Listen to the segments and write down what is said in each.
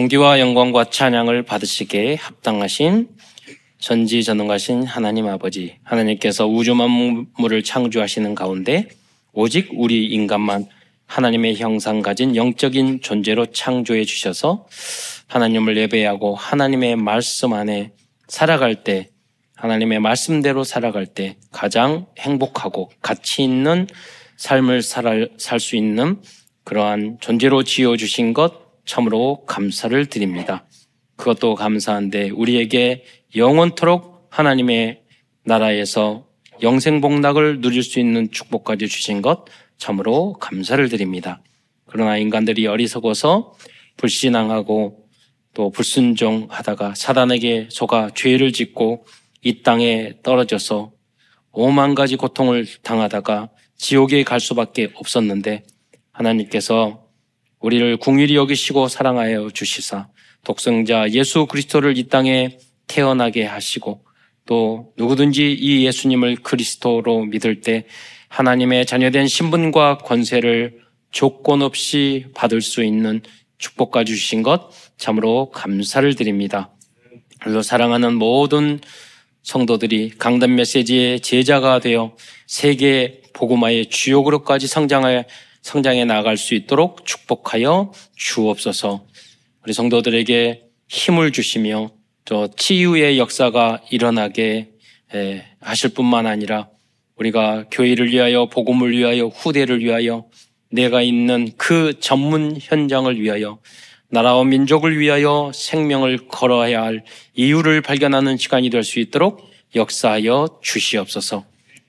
존귀와 영광과 찬양을 받으시기에 합당하신 전지전능하신 하나님 아버지 하나님께서 우주 만물을 창조하시는 가운데 오직 우리 인간만 하나님의 형상 가진 영적인 존재로 창조해 주셔서 하나님을 예배하고 하나님의 말씀 안에 살아갈 때 하나님의 말씀대로 살아갈 때 가장 행복하고 가치 있는 삶을 살 수 있는 그러한 존재로 지어 주신 것 참으로 감사를 드립니다. 그것도 감사한데 우리에게 영원토록 하나님의 나라에서 영생복락을 누릴 수 있는 축복까지 주신 것 참으로 감사를 드립니다. 그러나 인간들이 어리석어서 불신앙하고 또 불순종하다가 사단에게 속아 죄를 짓고 이 땅에 떨어져서 오만 가지 고통을 당하다가 지옥에 갈 수밖에 없었는데 하나님께서 우리를 궁일이 여기시고 사랑하여 주시사 독생자 예수 그리스도를 이 땅에 태어나게 하시고 또 누구든지 이 예수님을 그리스도로 믿을 때 하나님의 자녀된 신분과 권세를 조건 없이 받을 수 있는 축복까지 주신 것 참으로 감사를 드립니다. 그래서 사랑하는 모든 성도들이 강단 메시지의 제자가 되어 세계 복음화의 주요 그룹까지 성장하여 성장해 나갈 수 있도록 축복하여 주옵소서. 우리 성도들에게 힘을 주시며 또 치유의 역사가 일어나게 하실 뿐만 아니라 우리가 교회를 위하여 복음을 위하여 후대를 위하여 내가 있는 그 전문 현장을 위하여 나라와 민족을 위하여 생명을 걸어야 할 이유를 발견하는 시간이 될 수 있도록 역사하여 주시옵소서.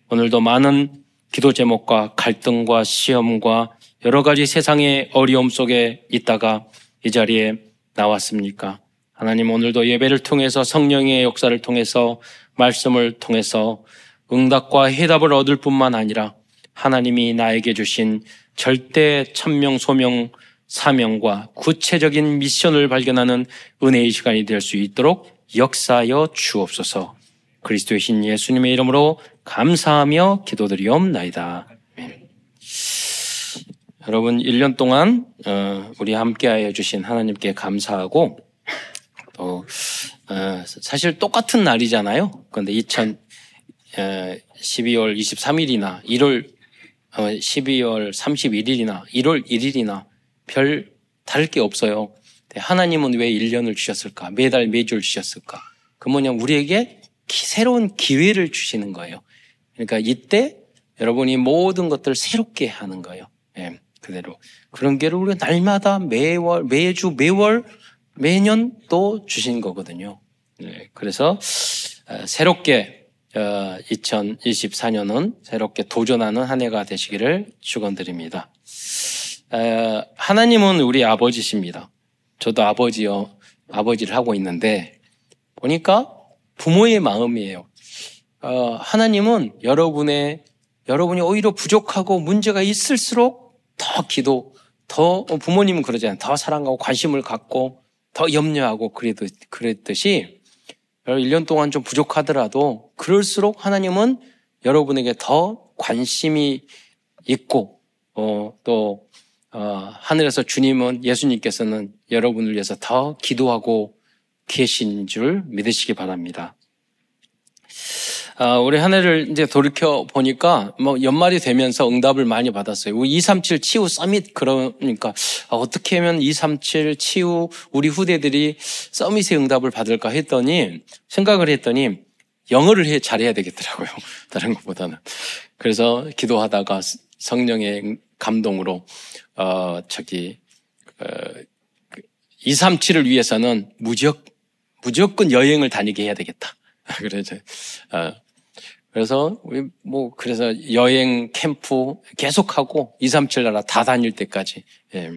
오늘도 많은 기도 제목과 갈등과 시험과 여러 가지 세상의 어려움 속에 있다가 이 자리에 나왔습니까? 하나님 오늘도 예배를 통해서 성령의 역사를 통해서 말씀을 통해서 응답과 해답을 얻을 뿐만 아니라 하나님이 나에게 주신 절대 천명 소명 사명과 구체적인 미션을 발견하는 은혜의 시간이 될 수 있도록 역사하여 주옵소서. 그리스도의 신 예수님의 이름으로 감사하며 기도드리옵나이다. 여러분 1년 동안 어, 우리 함께하여 주신 하나님께 감사하고 또 어, 사실 똑같은 날이잖아요. 그런데 2012월 23일이나 1월 12월 31일이나 1월 1일이나 별 다를 게 없어요. 하나님은 왜 1년을 주셨을까? 매달 매주를 주셨을까? 그 뭐냐 우리에게 새로운 기회를 주시는 거예요. 그러니까 이때 여러분이 모든 것들을 새롭게 하는 거예요. 네, 그대로. 그런 게를 우리가 날마다 매월, 매주, 매월, 매년 또 주신 거거든요. 네, 그래서 어, 새롭게 어, 2024년은 새롭게 도전하는 한 해가 되시기를 축원드립니다. 어, 하나님은 우리 아버지십니다. 저도 아버지요, 아버지를 하고 있는데 보니까 부모의 마음이에요. 어, 하나님은 여러분의 여러분이 오히려 부족하고 문제가 있을수록 더 기도, 더 부모님은 그러잖아요. 더 사랑하고 관심을 갖고 더 염려하고 그래도 그랬듯이 1년 동안 좀 부족하더라도 그럴수록 하나님은 여러분에게 더 관심이 있고 어, 또 어, 하늘에서 주님은 예수님께서는 여러분을 위해서 더 기도하고 계신 줄 믿으시기 바랍니다. 아, 우리 한 해를 이제 돌이켜 보니까 뭐 연말이 되면서 응답을 많이 받았어요. 237 치유 서밋 그러니까 아, 어떻게 하면 237 치유 우리 후대들이 서밋의 응답을 받을까 했더니 생각을 했더니 영어를 해 잘해야 되겠더라고요. 다른 것보다는. 그래서 기도하다가 성령의 감동으로 어 저기 어, 237을 위해서는 무적 무조건 여행을 다니게 해야 되겠다. 그래서 어, 그래서 우리 뭐 그래서 여행 캠프 계속하고 2, 3, 7 나라 다 다닐 때까지 예.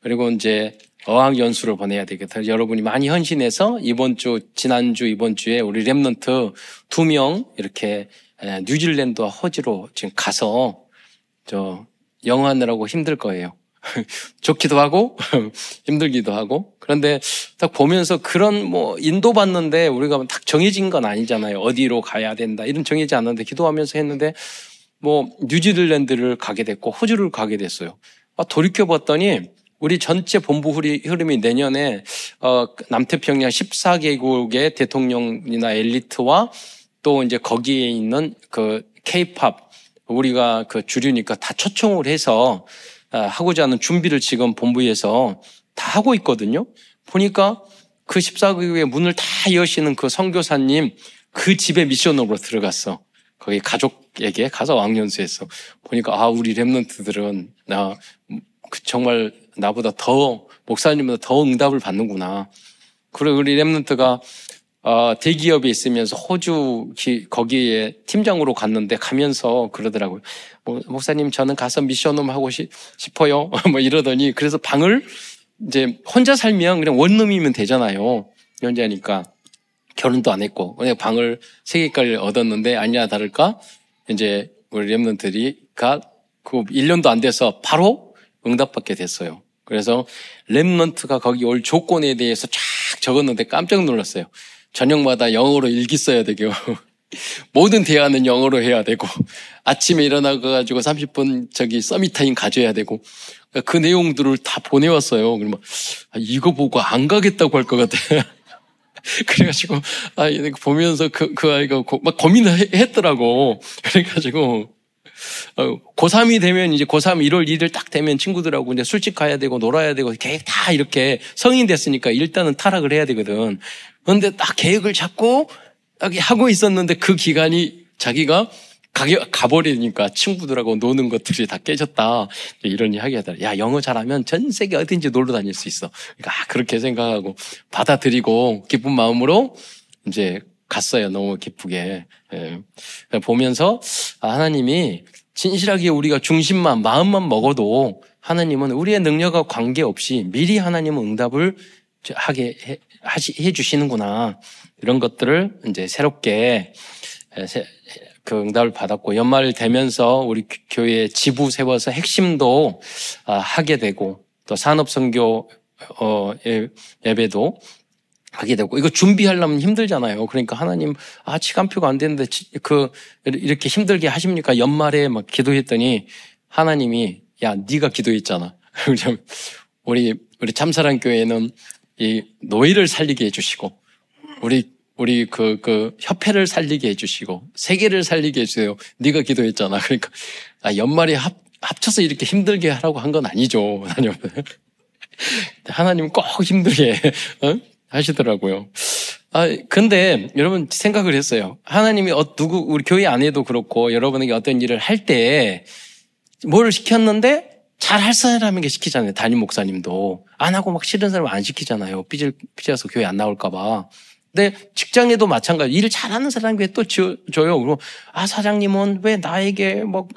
그리고 이제 어학 연수를 보내야 되겠다. 여러분이 많이 헌신해서 이번 주 지난주 이번 주에 우리 랩런트 두 명 이렇게 예, 뉴질랜드와 허지로 지금 가서 저 영어하느라고 힘들 거예요. 좋기도 하고 힘들기도 하고 그런데 딱 보면서 그런 뭐 인도받는데 우리가 딱 정해진 건 아니잖아요. 어디로 가야 된다 이런 정해지 않는데 기도하면서 했는데 뭐 뉴질랜드를 가게 됐고 호주를 가게 됐어요. 아, 돌이켜 봤더니 우리 전체 본부 흐름이 내년에 어, 남태평양 14개국의 대통령이나 엘리트와 또 이제 거기에 있는 그 케이팝 우리가 그 주류니까 다 초청을 해서 아, 하고자 하는 준비를 지금 본부에서 다 하고 있거든요. 보니까 그 14개국의 문을 다 여시는 그 선교사님 그 집에 미션으로 들어갔어. 거기 가족에게 가서 왕년수에서 보니까 아 우리 랩런트들은 나그 정말 나보다 더 목사님보다 더 응답을 받는구나. 그리고 우리 랩런트가 어, 대기업에 있으면서 호주 기, 거기에 팀장으로 갔는데 가면서 그러더라고요. 뭐, 목사님 저는 가서 미션홈 하고 시, 싶어요. 뭐 이러더니 그래서 방을 이제 혼자 살면 그냥 원룸이면 되잖아요. 연자니까 결혼도 안 했고 그냥 방을 세 개까지 얻었는데 아니나 다를까 이제 우리 remnant들이가 그 1년도 안 돼서 바로 응답받게 됐어요. 그래서 remnant가 거기 올 조건에 대해서 쫙 적었는데 깜짝 놀랐어요. 저녁마다 영어로 일기 써야 되고 모든 대화는 영어로 해야 되고 아침에 일어나가지고 30분 저기 summit time 가져야 되고 그 내용들을 다 보내왔어요. 그러면 아, 이거 보고 안 가겠다고 할 것 같아. 그래가지고 아 보면서 그, 그 아이가 고, 막 고민을 했더라고. 그래가지고 어, 고3이 되면 이제 고3 1월 1일 딱 되면 친구들하고 이제 술집 가야 되고 놀아야 되고 계획 다 이렇게 성인 됐으니까 일단은 타락을 해야 되거든. 그런데 딱 계획을 잡고 하고 있었는데 그 기간이 자기가 가게, 가버리니까 친구들하고 노는 것들이 다 깨졌다. 이런 이야기 하더라. 야, 영어 잘하면 전 세계 어딘지 놀러 다닐 수 있어. 그러니까 아, 그렇게 생각하고 받아들이고 기쁜 마음으로 이제 갔어요. 너무 기쁘게. 예. 보면서 아, 하나님이 진실하게 우리가 중심만, 마음만 먹어도 하나님은 우리의 능력과 관계없이 미리 하나님은 응답을 하게 해, 하시, 해 주시는구나. 이런 것들을 이제 새롭게 그 응답을 받았고 연말 되면서 우리 교회 지부 세워서 핵심도 아, 하게 되고 또 산업 선교 어, 예배도 하게 되고 이거 준비하려면 힘들잖아요. 그러니까 하나님 아 시간표가 안 되는데 그 이렇게 힘들게 하십니까? 연말에 막 기도했더니 하나님이 야 네가 기도했잖아. 우리 우리 참사랑 교회는 이 노예를 살리게 해주시고 우리 우리 그, 그, 협회를 살리게 해주시고, 세계를 살리게 해주세요. 네가 기도했잖아. 그러니까, 아, 연말에 합, 합쳐서 이렇게 힘들게 하라고 한 건 아니죠. 하나님. 하나님 꼭 힘들게, 어? 하시더라고요. 아, 근데 여러분 생각을 했어요. 하나님이 어, 누구, 우리 교회 안에도 그렇고, 여러분에게 어떤 일을 할 때, 뭘 시켰는데, 잘 할 사람에게 시키잖아요. 담임 목사님도. 안 하고 막 싫은 사람 안 시키잖아요. 삐질, 삐져서 교회 안 나올까 봐. 근데 직장에도 마찬가지. 일을 잘하는 사람에게 또 줘요. 그리고 아 사장님은 왜 나에게 뭐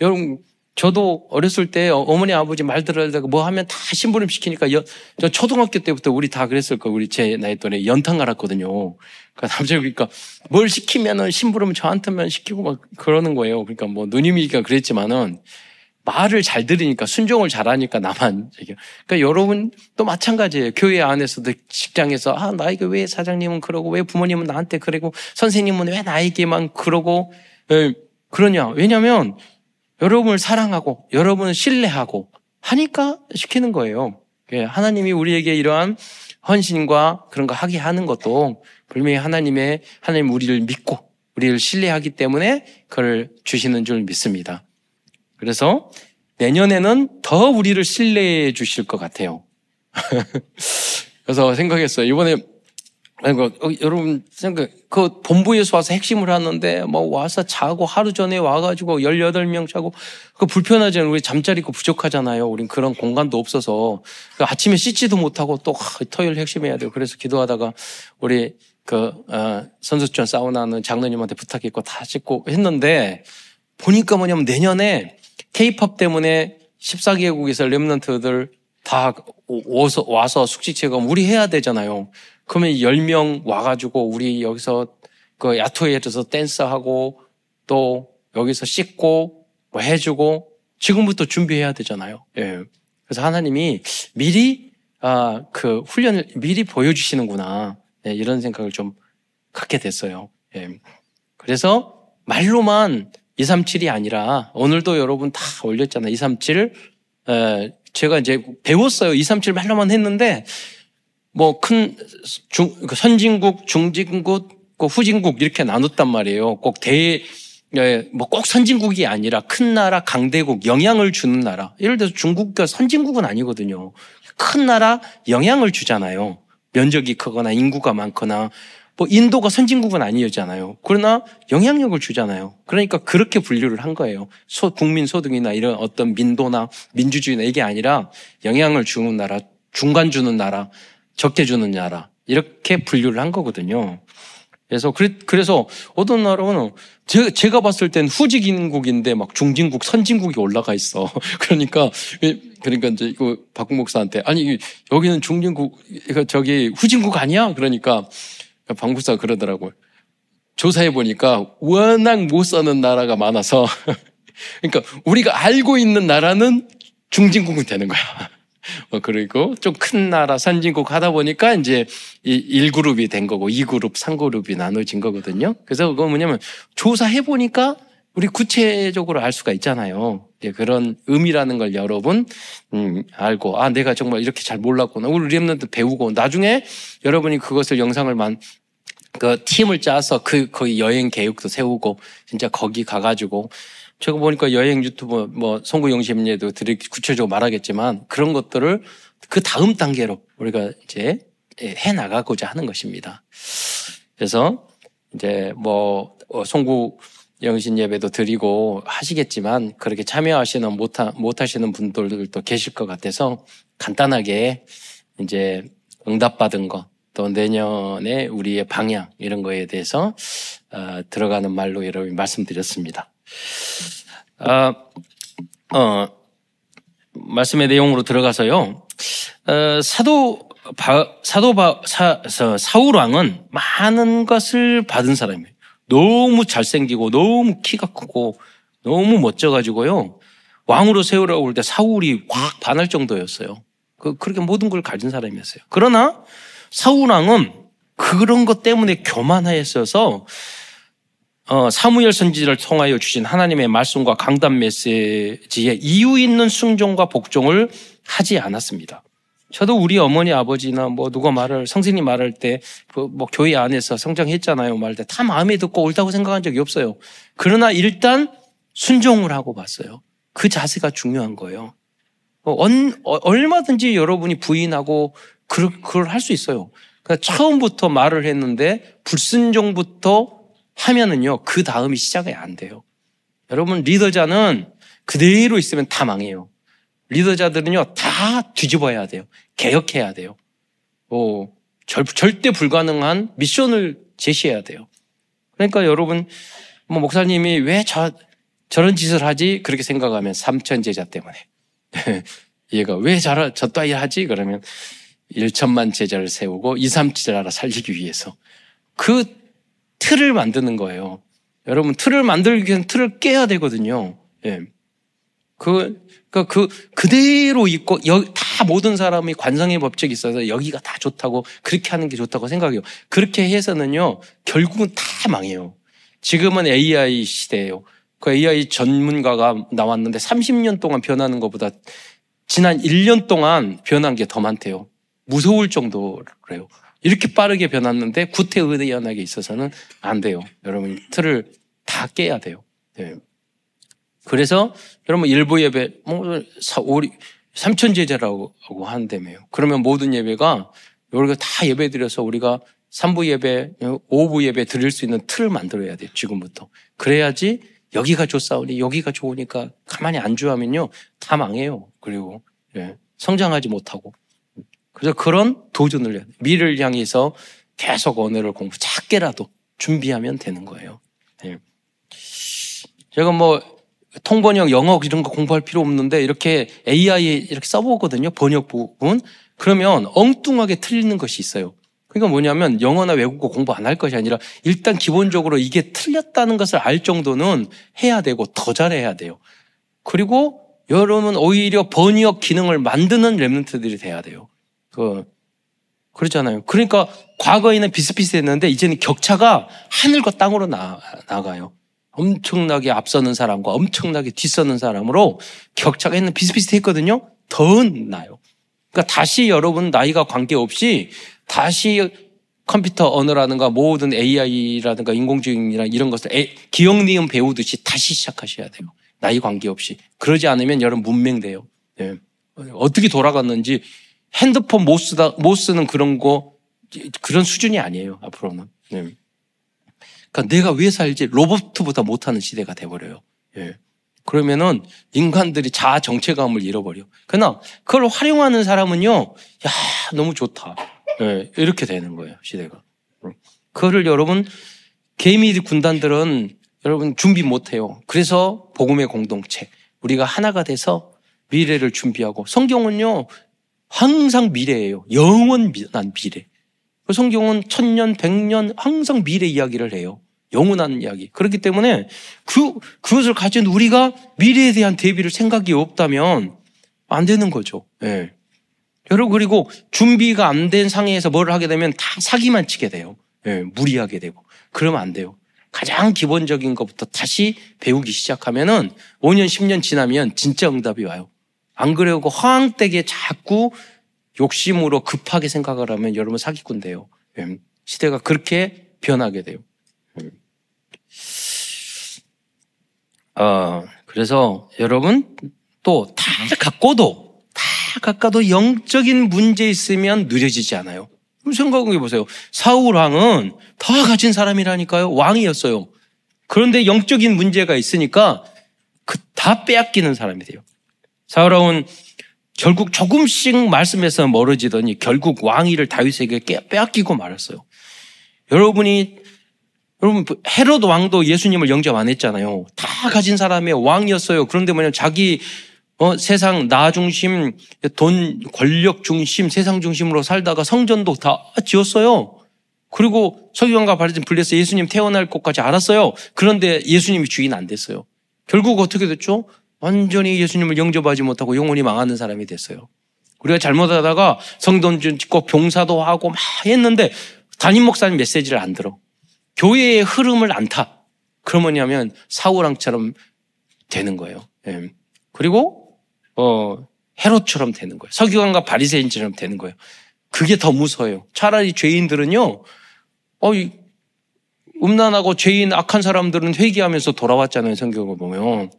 여러분 저도 어렸을 때 어머니 아버지 말 들어야 되고 뭐 하면 다 심부름 시키니까 여, 저 초등학교 때부터 우리 다 그랬을 거 우리 제 나이 또래 연탄 갈았거든요. 그러니까 남자 그러니까 뭘 시키면은 심부름 저한테만 시키고 막 그러는 거예요. 그러니까 뭐 누님이가 그랬지만은 말을 잘 들으니까 순종을 잘하니까 나만 그러니까 여러분 또 마찬가지예요. 교회 안에서도 직장에서 아 나에게 왜 사장님은 그러고 왜 부모님은 나한테 그러고 선생님은 왜 나에게만 그러고 에, 그러냐? 왜냐하면 여러분을 사랑하고 여러분을 신뢰하고 하니까 시키는 거예요. 예, 하나님이 우리에게 이러한 헌신과 그런 거 하게 하는 것도 분명히 하나님의 하나님 우리를 믿고 우리를 신뢰하기 때문에 그걸 주시는 줄 믿습니다. 그래서 내년에는 더 우리를 신뢰해 주실 것 같아요. 그래서 생각했어요. 이번에 아이고, 어, 여러분, 생각, 그 본부에서 와서 핵심을 하는데, 뭐 와서 자고 하루 전에 와가지고 18명 자고, 그 불편하잖아요. 우리 잠자리 거 부족하잖아요. 우린 그런 공간도 없어서. 그 아침에 씻지도 못하고 또 토요일 핵심해야 돼요. 그래서 기도하다가 우리 그, 어, 선수촌 사우나는 장로님한테 부탁했고 다 씻고 했는데, 보니까 뭐냐면 내년에 케이팝 때문에 14개국에서 랩런트들 다 와서, 와서 숙식 체험 우리 해야 되잖아요. 그러면 10명 와가지고 우리 여기서 그 야토에서 댄스하고 또 여기서 씻고 뭐 해주고 지금부터 준비해야 되잖아요. 예. 그래서 하나님이 미리 아, 그 훈련을 미리 보여주시는구나. 예, 이런 생각을 좀 갖게 됐어요. 예. 그래서 말로만 237이 아니라 오늘도 여러분 다 올렸잖아요. 237 에, 제가 이제 배웠어요. 2, 3, 7 말로만 했는데 뭐큰그 선진국, 중진국, 후진국 이렇게 나눴단 말이에요. 꼭 대, 예, 뭐꼭 선진국이 아니라 큰 나라, 강대국, 영향을 주는 나라. 예를 들어서 중국과 선진국은 아니거든요. 큰 나라, 영향을 주잖아요. 면적이 크거나 인구가 많거나 뭐 인도가 선진국은 아니었잖아요. 그러나 영향력을 주잖아요. 그러니까 그렇게 분류를 한 거예요. 소, 국민 소득이나 이런 어떤 민도나 민주주의나 이게 아니라 영향을 주는 나라, 중간 주는 나라, 적게 주는 나라 이렇게 분류를 한 거거든요. 그래서 그래서 어떤 나라는 제가, 제가 봤을 땐 후진국인데 막 중진국, 선진국이 올라가 있어. 그러니까 그러니까 이제 이거 박국 목사한테 아니 여기는 중진국 저기 후진국 아니야? 그러니까 박 목사 그러더라고요. 조사해 보니까 워낙 못 사는 나라가 많아서 그러니까 우리가 알고 있는 나라는 중진국이 되는 거야. 어, 그리고 좀 큰 나라 선진국 하다 보니까 이제 이 1그룹이 된 거고 2그룹, 3그룹이 나눠진 거거든요. 그래서 그거 뭐냐면 조사해 보니까 우리 구체적으로 알 수가 있잖아요. 그런 의미라는 걸 여러분 음, 알고 아 내가 정말 이렇게 잘 몰랐구나. 우리 랩런트 배우고 나중에 여러분이 그것을 영상을 만 그 팀을 짜서 그 거의 여행 계획도 세우고 진짜 거기 가가지고 제가 보니까 여행 유튜브 뭐 송구 영심리에도 드리 구체적으로 말하겠지만 그런 것들을 그 다음 단계로 우리가 이제 해 나가고자 하는 것입니다. 그래서 이제 뭐 어, 송구 영신 예배도 드리고 하시겠지만 그렇게 참여하시는 못하, 못하시는 분들도 계실 것 같아서 간단하게 이제 응답받은 거또 내년에 우리의 방향 이런 거에 대해서 어, 들어가는 말로 여러분 말씀드렸습니다. 어, 어, 말씀의 내용으로 들어가서요. 어, 사도 바, 사도 바, 사, 사울 왕은 많은 것을 받은 사람이에요. 너무 잘생기고 너무 키가 크고 너무 멋져가지고요. 왕으로 세우라고 할 때 사울이 확 반할 정도였어요. 그, 그렇게 모든 걸 가진 사람이었어요. 그러나 사울 왕은 그런 것 때문에 교만하였어서 어, 사무엘 선지자를 통하여 주신 하나님의 말씀과 강단 메시지에 이유 있는 순종과 복종을 하지 않았습니다. 저도 우리 어머니 아버지나 뭐 누가 말을 성신이 말할 때뭐 그 교회 안에서 성장했잖아요 말할 때 다 마음에 듣고 옳다고 생각한 적이 없어요. 그러나 일단 순종을 하고 봤어요. 그 자세가 중요한 거예요. 어, 어, 얼마든지 여러분이 부인하고 그걸 할 수 있어요. 그러니까 처음부터 말을 했는데 불순종부터 하면은요, 그 다음이 시작이 안 돼요. 여러분, 리더자는 그대로 있으면 다 망해요. 리더자들은요, 다 뒤집어야 돼요. 개혁해야 돼요. 어, 절, 절대 불가능한 미션을 제시해야 돼요. 그러니까 여러분, 뭐, 목사님이 왜 저, 저런 짓을 하지? 그렇게 생각하면 삼천 제자 때문에. 얘가 왜 저, 저 따위 하지? 그러면 1천만 제자를 세우고 2, 3 제자를 살리기 위해서. 그 틀을 만드는 거예요. 여러분, 틀을 만들기 위해서 틀을 깨야 되거든요. 예. 그, 그, 그, 그대로 있고, 여기 다 모든 사람이 관성의 법칙이 있어서 여기가 다 좋다고, 그렇게 하는 게 좋다고 생각해요. 그렇게 해서는요, 결국은 다 망해요. 지금은 AI 시대예요. 그 AI 전문가가 나왔는데 30년 동안 변하는 것보다 지난 1년 동안 변한 게 더 많대요. 무서울 정도래요. 이렇게 빠르게 변했는데 구태의연하게 있어서는 안 돼요. 여러분 틀을 다 깨야 돼요. 네. 그래서 여러분 일부 예배 뭐 우리 삼천 제자라고 한다며요. 그러면 모든 예배가 우리가 다 예배 드려서 우리가 3부 예배, 5부 예배 드릴 수 있는 틀을 만들어야 돼요. 지금부터. 그래야지 여기가 좋사오니 여기가 좋으니까 가만히 안주하면요. 다 망해요. 그리고 예, 성장하지 못하고. 그래서 그런 도전을 해야 돼요. 미래를 향해서 계속 언어를 공부, 작게라도 준비하면 되는 거예요. 네. 제가 뭐 통번역, 영어 이런 거 공부할 필요 없는데 이렇게 AI 이렇게 써보거든요. 번역 부분. 그러면 엉뚱하게 틀리는 것이 있어요. 그러니까 뭐냐면 영어나 외국어 공부 안 할 것이 아니라 일단 기본적으로 이게 틀렸다는 것을 알 정도는 해야 되고 더 잘해야 돼요. 그리고 여러분 오히려 번역 기능을 만드는 랩런트들이 돼야 돼요. 그, 그렇잖아요. 그러니까 과거에는 비슷비슷했는데 이제는 격차가 하늘과 땅으로 나, 나가요. 엄청나게 앞서는 사람과 엄청나게 뒤서는 사람으로 격차가 있는 비슷비슷했거든요. 더 나요. 그러니까 다시 여러분 나이가 관계없이 다시 컴퓨터 언어라든가 모든 AI라든가 인공지능이나 이런 것을 기억 니은 배우듯이 다시 시작하셔야 돼요. 나이 관계없이. 그러지 않으면 여러분 문맹돼요. 네. 어떻게 돌아갔는지 핸드폰 못 쓰다 못 쓰는 그런 거 그런 수준이 아니에요. 앞으로는. 네. 그러니까 내가 왜 살지 로봇보다 못하는 시대가 돼버려요. 예. 그러면은 인간들이 자아 정체감을 잃어버려. 그러나 그걸 활용하는 사람은요, 야 너무 좋다. 예, 이렇게 되는 거예요 시대가. 그거를 여러분 개미 군단들은 여러분 준비 못해요. 그래서 복음의 공동체 우리가 하나가 돼서 미래를 준비하고 성경은요 항상 미래예요. 영원한 미래. 그 성경은 천년, 백년 항상 미래 이야기를 해요. 영원한 이야기. 그렇기 때문에 그, 그것을 가진 우리가 미래에 대한 대비를 생각이 없다면 안 되는 거죠. 예. 여러분, 그리고 준비가 안 된 상황에서 뭘 하게 되면 다 사기만 치게 돼요. 예, 무리하게 되고. 그러면 안 돼요. 가장 기본적인 것부터 다시 배우기 시작하면은 5년, 10년 지나면 진짜 응답이 와요. 안 그래고 허황되게 자꾸 욕심으로 급하게 생각을 하면 여러분 사기꾼 돼요. 예, 시대가 그렇게 변하게 돼요. 어, 그래서 여러분 또 다 갖고도 다 갖고도 영적인 문제 있으면 느려지지 않아요. 생각해 보세요. 사울 왕은 다 가진 사람이라니까요. 왕이었어요. 그런데 영적인 문제가 있으니까 그 다 빼앗기는 사람이 돼요. 사울 왕은 결국 조금씩 말씀에서 멀어지더니 결국 왕위를 다윗에게 빼앗기고 말았어요. 여러분이 여러분 헤롯 왕도 예수님을 영접 안 했잖아요. 다 가진 사람의 왕이었어요. 그런데 뭐냐 자기 어, 세상 나 중심, 돈, 권력 중심, 세상 중심으로 살다가 성전도 다 지었어요. 그리고 서기관과 바리진 불려서 예수님 태어날 곳까지 알았어요. 그런데 예수님이 주인 안 됐어요. 결국 어떻게 됐죠? 완전히 예수님을 영접하지 못하고 영원히 망하는 사람이 됐어요. 우리가 잘못하다가 성돈 짓고 병사도 하고 막 했는데 담임 목사님 메시지를 안 들어. 교회의 흐름을 안 타. 그러면 뭐냐면 사우랑처럼 되는 거예요. 예. 그리고 어 헤롯처럼 되는 거예요. 서기관과 바리새인처럼 되는 거예요. 그게 더 무서워요. 차라리 죄인들은요. 어, 음란하고 죄인 악한 사람들은 회개하면서 돌아왔잖아요. 성경을 보면.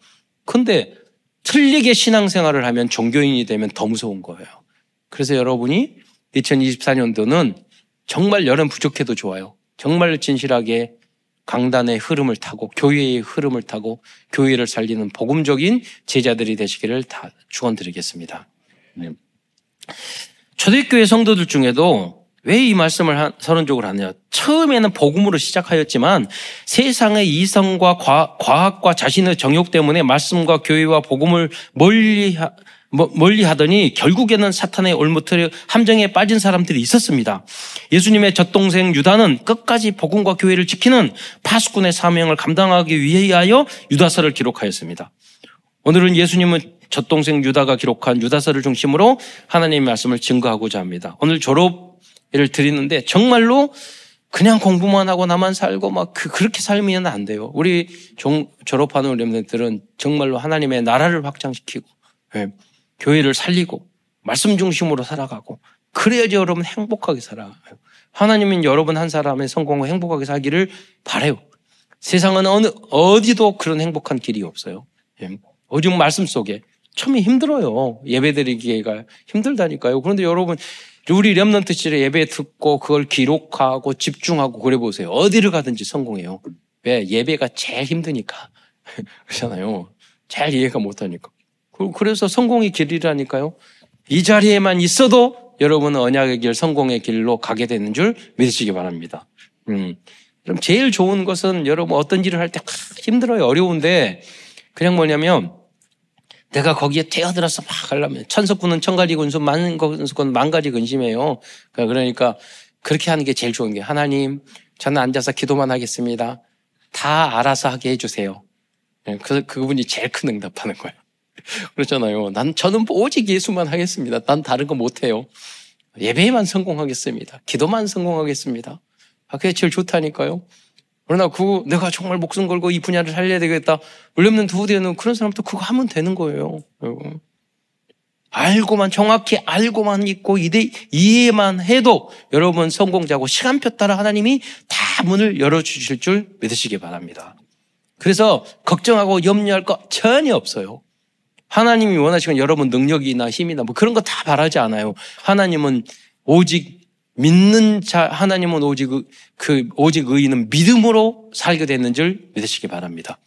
근데 틀리게 신앙생활을 하면 종교인이 되면 더 무서운 거예요. 그래서 여러분이 2024년도는 정말 여름 부족해도 좋아요. 정말 진실하게 강단의 흐름을 타고 교회의 흐름을 타고 교회를 살리는 복음적인 제자들이 되시기를 다 축원드리겠습니다. 네. 초대교회 성도들 중에도 왜 이 말씀을 서론적으로 하냐? 처음에는 복음으로 시작하였지만 세상의 이성과 과학과 자신의 정욕 때문에 말씀과 교회와 복음을 멀리 뭐, 멀리 하더니 결국에는 사탄의 올무틀 함정에 빠진 사람들이 있었습니다. 예수님의 젖동생 유다는 끝까지 복음과 교회를 지키는 파수꾼의 사명을 감당하기 위하여 유다서를 기록하였습니다. 오늘은 예수님은 젖동생 유다가 기록한 유다서를 중심으로 하나님의 말씀을 증거하고자 합니다. 오늘 졸업을 드리는데 정말로 그냥 공부만 하고 나만 살고 막 그, 그렇게 살면 안 돼요. 우리 종, 졸업하는 우리들은 정말로 하나님의 나라를 확장시키고 예, 교회를 살리고 말씀 중심으로 살아가고 그래야지 여러분 행복하게 살아가요. 하나님은 여러분 한 사람의 성공을 행복하게 살기를 바래요. 세상은 어느 어디도 그런 행복한 길이 없어요. 예. 오직 말씀 속에 처음에 힘들어요. 예배드리기가 힘들다니까요. 그런데 여러분 우리 렘넌트 시절에 예배 듣고 그걸 기록하고 집중하고 그래 보세요. 어디를 가든지 성공해요. 왜? 예배가 제일 힘드니까. 그렇잖아요. 잘 이해가 못하니까. 그래서 성공의 길이라니까요. 이 자리에만 있어도 여러분은 언약의 길, 성공의 길로 가게 되는 줄 믿으시기 바랍니다. 음. 그럼 제일 좋은 것은 여러분 어떤 일을 할 때 힘들어요. 어려운데 그냥 뭐냐면 내가 거기에 태어들어서 막 하려면 천석군은 천가지 근심, 만석군은 만가지 근심이에요. 그러니까 그렇게 하는 게 제일 좋은 게 하나님 저는 앉아서 기도만 하겠습니다. 다 알아서 하게 해주세요. 네, 그, 그분이 제일 큰 응답하는 거예요. 그렇잖아요. 난 저는 오직 예수만 하겠습니다. 난 다른 거 못해요. 예배에만 성공하겠습니다. 기도만 성공하겠습니다. 아, 그게 제일 좋다니까요. 그러나 그 내가 정말 목숨 걸고 이 분야를 살려야 되겠다. 물려없는 두후대는 그런 사람도 그거 하면 되는 거예요. 알고만 정확히 알고만 있고 이대 이해만 해도 여러분 성공자고 시간표 따라 하나님이 다 문을 열어 주실 줄 믿으시기 바랍니다. 그래서 걱정하고 염려할 거 전혀 없어요. 하나님이 원하시는 여러분 능력이나 힘이나 뭐 그런 거 다 바라지 않아요. 하나님은 오직 믿는 자 하나님은 오직 그, 그 오직 의인은 믿음으로 살게 되는 줄 믿으시기 바랍니다.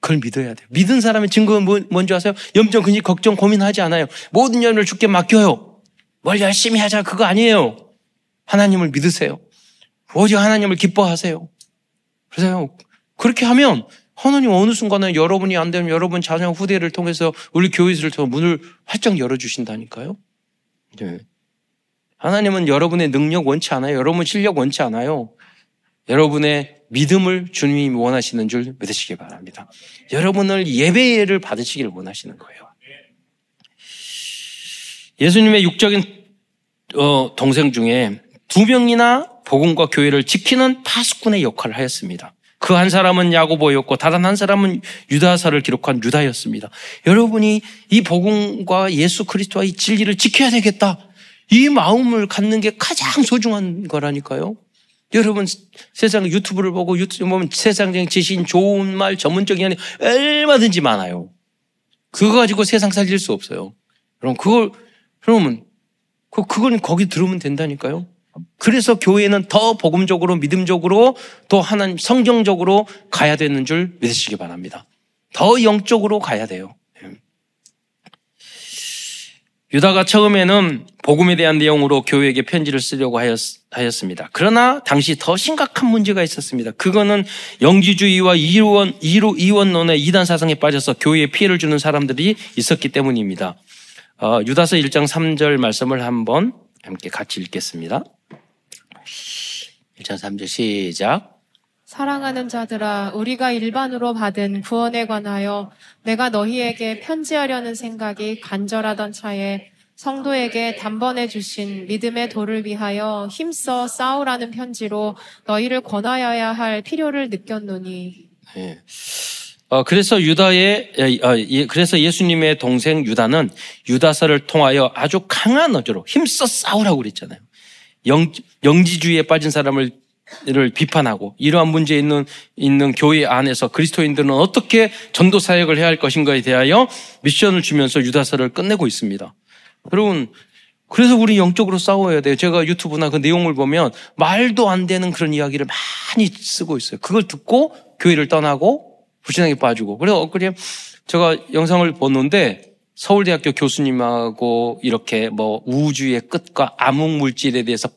그걸 믿어야 돼요. 믿은 사람의 증거는 뭐, 뭔지 아세요? 염증, 근심, 걱정, 고민하지 않아요. 모든 염을 죽게 맡겨요. 뭘 열심히 하자 그거 아니에요. 하나님을 믿으세요. 오직 하나님을 기뻐하세요. 그래서요. 그렇게 하면 하나님 어느 순간에 여러분이 안 되면 여러분 자녀 후대를 통해서 우리 교회를 통해 문을 활짝 열어주신다니까요. 네. 하나님은 여러분의 능력 원치 않아요. 여러분 실력 원치 않아요. 여러분의 믿음을 주님이 원하시는 줄 믿으시기 바랍니다. 여러분을 예배를 받으시기를 원하시는 거예요. 예수님의 육적인 어, 동생 중에 두 명이나 복음과 교회를 지키는 파수꾼의 역할을 하였습니다. 그 한 사람은 야고보였고 다른 한 사람은 유다서를 기록한 유다였습니다. 여러분이 이 복음과 예수 그리스도와 이 진리를 지켜야 되겠다. 이 마음을 갖는 게 가장 소중한 거라니까요. 여러분 세상 유튜브를 보고 유튜브 보면 세상적인 지신 좋은 말 전문적인 말이 얼마든지 많아요. 그거 가지고 세상 살릴 수 없어요. 그럼 그걸 그러면 그 그건 거기 들으면 된다니까요. 그래서 교회는 더 복음적으로 믿음적으로 또 하나님 성경적으로 가야 되는 줄 믿으시기 바랍니다. 더 영적으로 가야 돼요. 유다가 처음에는 복음에 대한 내용으로 교회에게 편지를 쓰려고 하였, 습니다 그러나 당시 더 심각한 문제가 있었습니다. 그거는 영지주의와 이원, 이로, 이원론의 이단 사상에 빠져서 교회에 피해를 주는 사람들이 있었기 때문입니다. 어, 유다서 1장 3절 말씀을 한번 함께 같이 읽겠습니다. 1장 3절 시작. 사랑하는 자들아, 우리가 일반으로 받은 구원에 관하여 내가 너희에게 편지하려는 생각이 간절하던 차에 성도에게 단번에 주신 믿음의 도를 위하여 힘써 싸우라는 편지로 너희를 권하여야 할 필요를 느꼈노니. 네. 어, 그래서 유다의, 어, 예, 그래서 예수님의 동생 유다는 유다서를 통하여 아주 강한 어조로 힘써 싸우라고 그랬잖아요. 영, 영지주의에 빠진 사람을 를 비판하고 이러한 문제에 있는 있는 교회 안에서 그리스도인들은 어떻게 전도 사역을 해야 할 것인가에 대하여 미션을 주면서 유다서를 끝내고 있습니다. 여러분 그래서 우리 영적으로 싸워야 돼요. 제가 유튜브나 그 내용을 보면 말도 안 되는 그런 이야기를 많이 쓰고 있어요. 그걸 듣고 교회를 떠나고 불신앙에 빠지고 그래서 그냥 제가 영상을 보는데 서울대학교 교수님하고 이렇게 뭐 우주의 끝과 암흑 물질에 대해서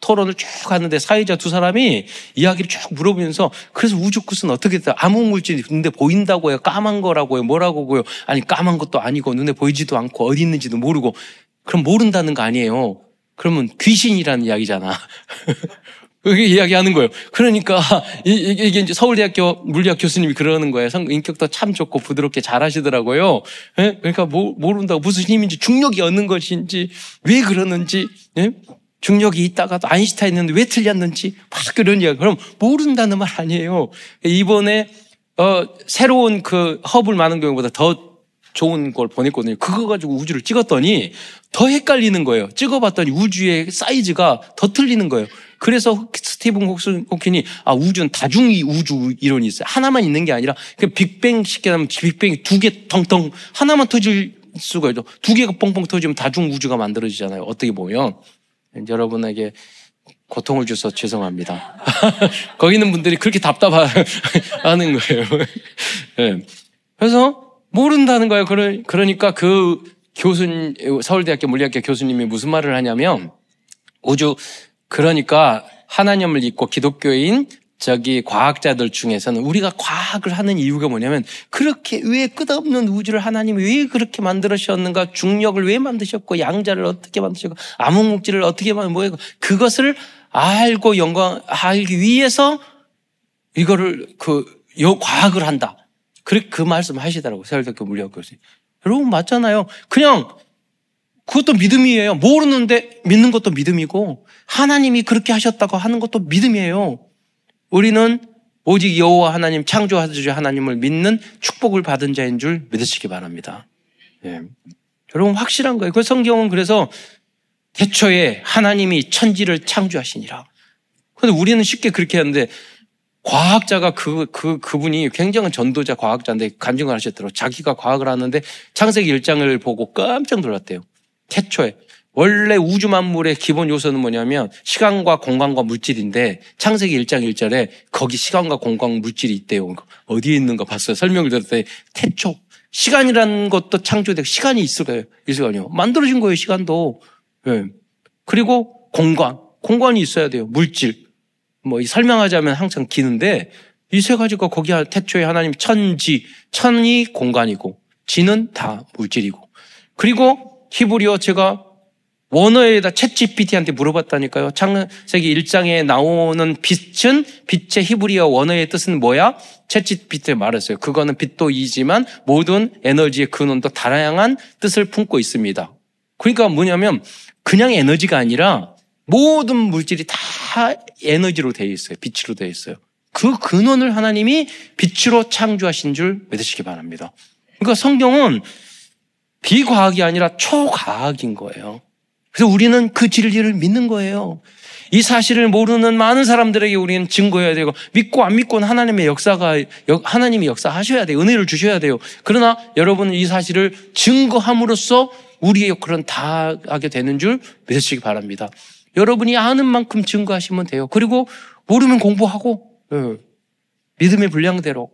토론을 쭉 하는데 사회자 두 사람이 이야기를 쭉 물어보면서 그래서 우주 끝은 어떻게 됐다? 암흑 물질이 눈에 보인다고요? 까만 거라고요? 뭐라고요? 아니 까만 것도 아니고 눈에 보이지도 않고 어디 있는지도 모르고 그럼 모른다는 거 아니에요. 그러면 귀신이라는 이야기잖아. 그게 이야기하는 거예요. 그러니까 이게 이제 서울대학교 물리학 교수님이 그러는 거예요. 인격도 참 좋고 부드럽게 잘하시더라고요. 예? 그러니까 모른다고 무슨 힘인지 중력이 얻는 것인지 왜 그러는지 예? 중력이 있다가도 아인슈타인은 왜 틀렸는지 막 그런 이야기. 그럼 모른다는 말 아니에요. 이번에 어, 새로운 그 허블 많은 경우보다 더 좋은 걸 보냈거든요. 그거 가지고 우주를 찍었더니 더 헷갈리는 거예요. 찍어봤더니 우주의 사이즈가 더 틀리는 거예요. 그래서 스티븐 호킨이 아 우주는 다중이 우주 이론이 있어요. 하나만 있는 게 아니라 그 빅뱅 쉽게 하면 빅뱅이 두 개 텅텅 하나만 터질 수가 있죠. 두 개가 뻥뻥 터지면 다중 우주가 만들어지잖아요. 어떻게 보면 여러분에게 고통을 줘서 죄송합니다. 거기 있는 분들이 그렇게 답답하는 거예요. 네. 그래서 모른다는 거예요. 그러니까 그 교수, 서울대학교 물리학교 교수님이 무슨 말을 하냐면 우주, 그러니까 하나님을 믿고 기독교인 저기 과학자들 중에서는 우리가 과학을 하는 이유가 뭐냐면 그렇게 왜 끝없는 우주를 하나님이 왜 그렇게 만들으셨는가 중력을 왜 만드셨고 양자를 어떻게 만드셨고 암흑물질을 어떻게 만드 뭐 그것을 알고 영광 알기 위해서 이거를 그 과학을 한다. 그렇게 그 말씀 하시더라고 서울대학교 물리학 교수님. 여러분 맞잖아요. 그냥 그것도 믿음이에요. 모르는데 믿는 것도 믿음이고 하나님이 그렇게 하셨다고 하는 것도 믿음이에요. 우리는 오직 여호와 하나님 창조하주 하나님을 믿는 축복을 받은 자인 줄 믿으시기 바랍니다. 예. 여러분 확실한 거예요. 그 성경은 그래서 태초에 하나님이 천지를 창조하시니라. 근데 우리는 쉽게 그렇게 하는데 과학자가 그, 그, 그분이 굉장한 전도자 과학자인데 간증을 하셨더라고. 자기가 과학을 하는데 창세기 1장을 보고 깜짝 놀랐대요. 태초에. 원래 우주 만물의 기본 요소는 뭐냐면 시간과 공간과 물질인데 창세기 1장 1절에 거기 시간과 공간 물질이 있대요. 어디에 있는가 봤어요. 설명을 들었더니 태초. 시간이라는 것도 창조되고 시간이 있을 거예요. 있을 거 아니에요. 만들어진 거예요. 시간도. 네. 그리고 공간. 공간이 있어야 돼요. 물질. 뭐 설명하자면 항상 기는데 이 세 가지가 거기 태초에 하나님 천지, 천이 공간이고 지는 다 물질이고 그리고 히브리어 제가 원어에다 챗 GPT한테 물어봤다니까요. 창세기 1장에 나오는 빛은 빛의 히브리어 원어의 뜻은 뭐야? 챗 GPT에 말했어요. 그거는 빛도 이지만 모든 에너지의 근원도 다양한 뜻을 품고 있습니다. 그러니까 뭐냐면 그냥 에너지가 아니라 모든 물질이 다 에너지로 되어 있어요. 빛으로 되어 있어요. 그 근원을 하나님이 빛으로 창조하신 줄 믿으시기 바랍니다. 그러니까 성경은 비과학이 아니라 초과학인 거예요. 그래서 우리는 그 진리를 믿는 거예요. 이 사실을 모르는 많은 사람들에게 우리는 증거해야 되고 믿고 안 믿고는 하나님의 역사가 하나님이 역사하셔야 돼요. 은혜를 주셔야 돼요. 그러나 여러분은 이 사실을 증거함으로써 우리의 역할은 다 하게 되는 줄 믿으시기 바랍니다. 여러분이 아는 만큼 증거하시면 돼요. 그리고 모르면 공부하고 네. 믿음의 분량대로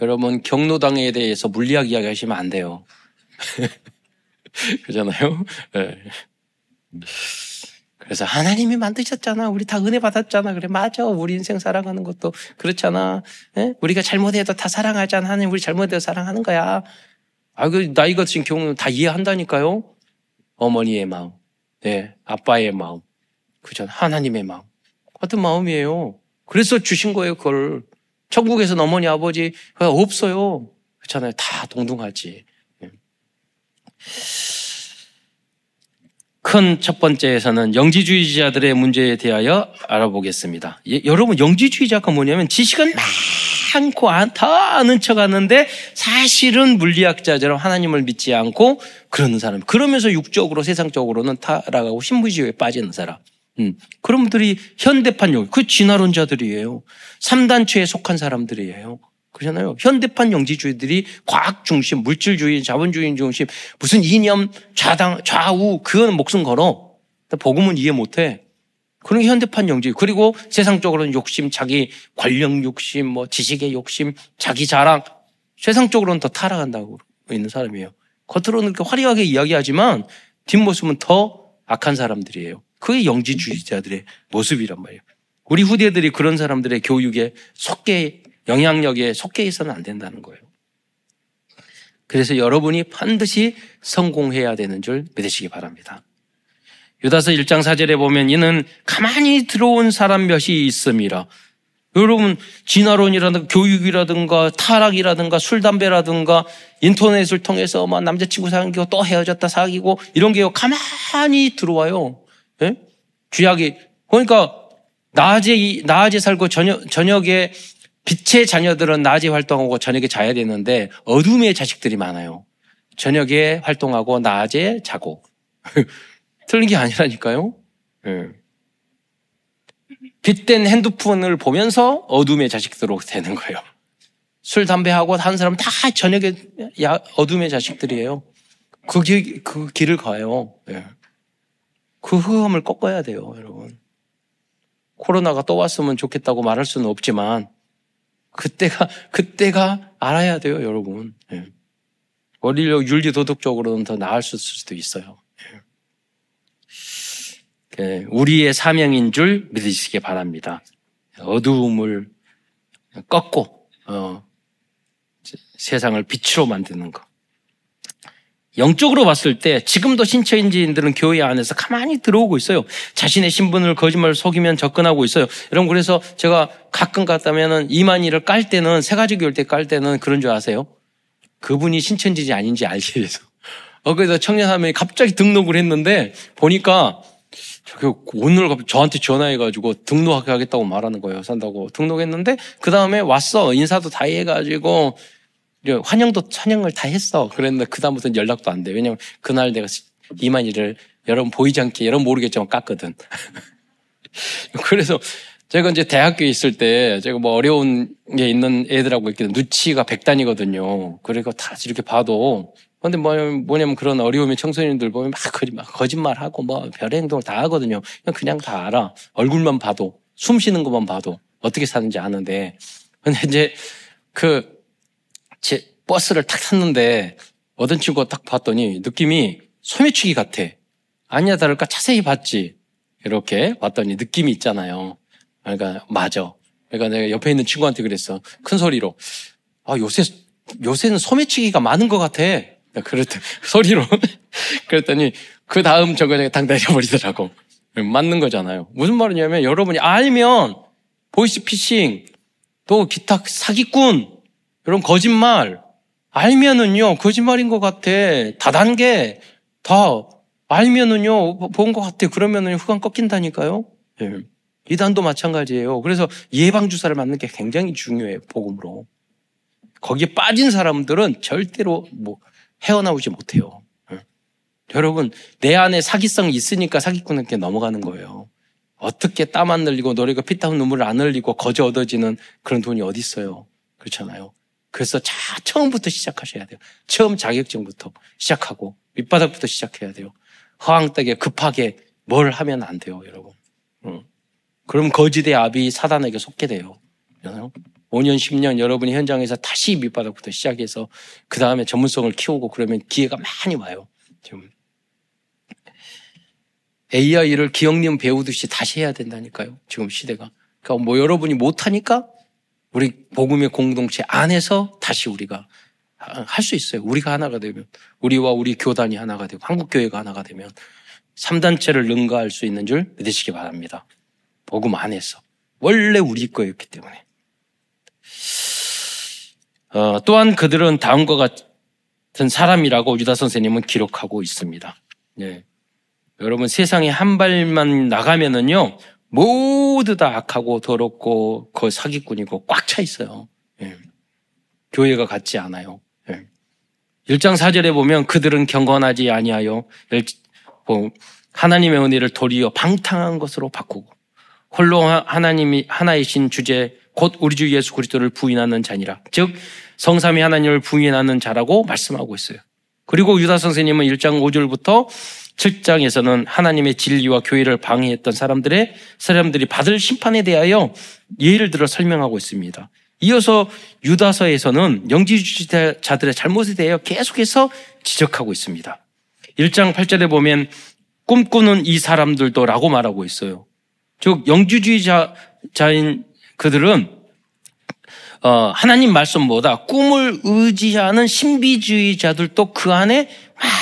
여러분 경로당에 대해서 물리학 이야기 하시면 안 돼요. 그잖아요. 네. 그래서 하나님이 만드셨잖아. 우리 다 은혜 받았잖아. 그래 맞아. 우리 인생 사랑하는 것도 그렇잖아. 네? 우리가 잘못해도 다 사랑하잖아. 하나님 우리 잘못해도 사랑하는 거야. 아, 그 나이 같은 경우는 다 이해한다니까요. 어머니의 마음, 네, 아빠의 마음, 그죠? 하나님의 마음 같은 마음이에요. 그래서 주신 거예요. 그걸 천국에서 어머니 아버지 없어요. 그렇잖아요. 다 동등하지. 큰 첫 번째에서는 영지주의자들의 문제에 대하여 알아보겠습니다. 예, 여러분 영지주의자가 뭐냐면 지식은 많고 다 아는 척 하는데 사실은 물리학자처럼 하나님을 믿지 않고 그러는 사람. 그러면서 육적으로 세상적으로는 타락하고 신부주의에 빠지는 사람. 음, 그런 분들이 현대판 영, 그 진화론자들이에요. 3단체에 속한 사람들이에요. 그러잖아요. 현대판 영지주의들이 과학 중심, 물질주의, 자본주의 중심, 무슨 이념, 좌당, 좌우, 그거는 목숨 걸어. 복음은 이해 못 해. 그런 게 현대판 영지. 그리고 세상적으로는 욕심, 자기 권력 욕심, 뭐 지식의 욕심, 자기 자랑. 세상적으로는 더 타락한다고 있는 사람이에요. 겉으로는 이렇게 화려하게 이야기하지만 뒷모습은 더 악한 사람들이에요. 그게 영지주의자들의 모습이란 말이에요. 우리 후대들이 그런 사람들의 교육에 속게 영향력에 속해 있어는 안 된다는 거예요. 그래서 여러분이 반드시 성공해야 되는 줄 믿으시기 바랍니다. 유다서 1장 4절에 보면 이는 가만히 들어온 사람 몇이 있음이라. 여러분 진화론이라든가 교육이라든가 타락이라든가 술 담배라든가 인터넷을 통해서 막 남자친구 사귀고 또 헤어졌다 사귀고 이런 게 가만히 들어와요. 예? 쥐약이 그러니까 낮에 낮에 살고 저녁 저녁에 빛의 자녀들은 낮에 활동하고 저녁에 자야 되는데 어둠의 자식들이 많아요. 저녁에 활동하고 낮에 자고 틀린 게 아니라니까요. 네. 빛된 핸드폰을 보면서 어둠의 자식들로 되는 거예요. 술, 담배 하고 한 사람 다 저녁에 어둠의 자식들이에요. 그, 길, 그 길을 가요. 네. 그 흑암을 꺾어야 돼요, 여러분. 코로나가 또 왔으면 좋겠다고 말할 수는 없지만, 그때가, 그때가 알아야 돼요, 여러분. 네. 원리력, 윤리, 도덕적으로는 더 나을 수도 있어요. 예, 우리의 사명인 줄 믿으시기 바랍니다. 어두움을 꺾고 어, 세상을 빛으로 만드는 것. 영적으로 봤을 때 지금도 신처인지인들은 교회 안에서 가만히 들어오고 있어요. 자신의 신분을 거짓말 속이면 접근하고 있어요. 여러분 그래서 제가 가끔 갔다면은 이만희를 깔 때는 세 가지 교회 때 깔 때는 그런 줄 아세요? 그분이 신천지인지 아닌지 알기 위해서. 어 그래서 청년 한 명이 갑자기 등록을 했는데 보니까 오늘 저한테 전화해가지고 등록하겠다고 말하는 거예요. 산다고 등록했는데 그 다음에 왔어 인사도 다 해가지고 환영도 찬양을 다 했어. 그랬는데 그다음부터는 연락도 안 돼. 왜냐면 그날 내가 이만희를 여러분 보이지 않게 여러분 모르겠지만 깠거든. 그래서 제가 이제 대학교에 있을 때 제가 뭐 어려운 게 있는 애들하고 이렇게 누치가 백단이거든요. 그리고 다 이렇게 봐도 근데 뭐, 뭐냐면 그런 어려움의 청소년들 보면 막 거짓말, 거짓말하고 뭐 별의 행동을 다 하거든요. 그냥, 그냥 다 알아. 얼굴만 봐도, 숨 쉬는 것만 봐도 어떻게 사는지 아는데. 근데 이제 그, 제 버스를 탁 탔는데 어떤 친구가 딱 봤더니 느낌이 소매치기 같아. 아니야 다를까 자세히 봤지. 이렇게 봤더니 느낌이 있잖아요. 그러니까 맞아. 그러니까 내가 옆에 있는 친구한테 그랬어. 큰 소리로. 아 요새 요새는 소매치기가 많은 것 같아. 그랬더니 소리로 그랬더니 그 다음 정거장에 당 내려버리더라고. 맞는 거잖아요. 무슨 말이냐면 여러분이 알면 보이스피싱 또 기타 사기꾼 이런 거짓말 알면은요 거짓말인 것 같아. 다단계 다 알면은요 본 것 같아. 그러면은 후광 꺾인다니까요. 예. 이단도 마찬가지예요. 그래서 예방 주사를 맞는 게 굉장히 중요해요. 복음으로. 거기에 빠진 사람들은 절대로 뭐 헤어나오지 못해요. 예. 여러분, 내 안에 사기성이 있으니까 사기꾼에게 넘어가는 거예요. 어떻게 땀 안 흘리고 노래가 피땀 눈물을 안 흘리고 거저 얻어지는 그런 돈이 어디 있어요. 그렇잖아요. 그래서 자, 처음부터 시작하셔야 돼요. 처음 자격증부터 시작하고 밑바닥부터 시작해야 돼요. 허황되게 급하게 뭘 하면 안 돼요, 여러분. 응. 그럼 거지대 압이 사단에게 속게 돼요. 5년, 10년 여러분이 현장에서 다시 밑바닥부터 시작해서 그 다음에 전문성을 키우고 그러면 기회가 많이 와요. 지금 AI를 기억님 배우듯이 다시 해야 된다니까요. 지금 시대가. 그러니까 뭐 여러분이 못하니까 우리 복음의 공동체 안에서 다시 우리가 할 수 있어요. 우리가 하나가 되면 우리와 우리 교단이 하나가 되고 한국 교회가 하나가 되면 3단체를 능가할 수 있는 줄 믿으시기 바랍니다. 복음 안에서. 원래 우리 거였기 때문에. 어, 또한 그들은 다음과 같은 사람이라고 유다 선생님은 기록하고 있습니다. 예. 여러분 세상에 한 발만 나가면은요 모두 다 악하고 더럽고 그 사기꾼이고 꽉 차 있어요. 예. 교회가 같지 않아요. 예. 1장 4절에 보면 그들은 경건하지 아니하여 뭐 하나님의 은혜를 도리어 방탕한 것으로 바꾸고 홀로 하나님이 하나이신 주제 곧 우리 주 예수 그리스도를 부인하는 자니라. 즉 성삼위 하나님을 부인하는 자라고 말씀하고 있어요. 그리고 유다 선생님은 1장 5절부터 7장에서는 하나님의 진리와 교회를 방해했던 사람들의 사람들이 받을 심판에 대하여 예를 들어 설명하고 있습니다. 이어서 유다서에서는 영지주의자들의 잘못에 대하여 계속해서 지적하고 있습니다. 1장 8절에 보면 꿈꾸는 이 사람들도 라고 말하고 있어요. 즉, 영주주의자인 그들은 어, 하나님 말씀보다 꿈을 의지하는 신비주의자들도 그 안에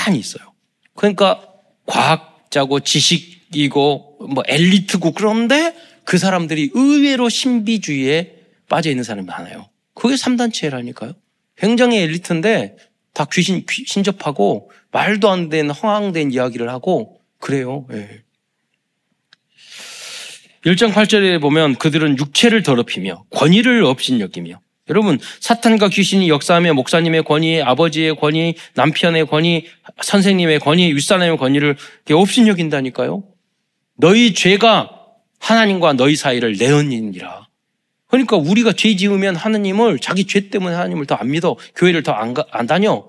많이 있어요. 그러니까 과학자고 지식이고 뭐 엘리트고 그런데 그 사람들이 의외로 신비주의에 빠져 있는 사람이 많아요. 그게 3단체라니까요. 굉장히 엘리트인데 다 귀신, 귀신 접하고 말도 안 되는 허황된 이야기를 하고 그래요. 예. 1장 8절에 보면 그들은 육체를 더럽히며 권위를 업신여기며 여러분 사탄과 귀신이 역사하며 목사님의 권위, 아버지의 권위, 남편의 권위, 선생님의 권위, 윗사람의 권위를 업신여긴다니까요. 너희 죄가 하나님과 너희 사이를 내언니니라. 그러니까 우리가 죄 지으면 하나님을 자기 죄 때문에 하나님을 더 안 믿어 교회를 더 안 안 다녀.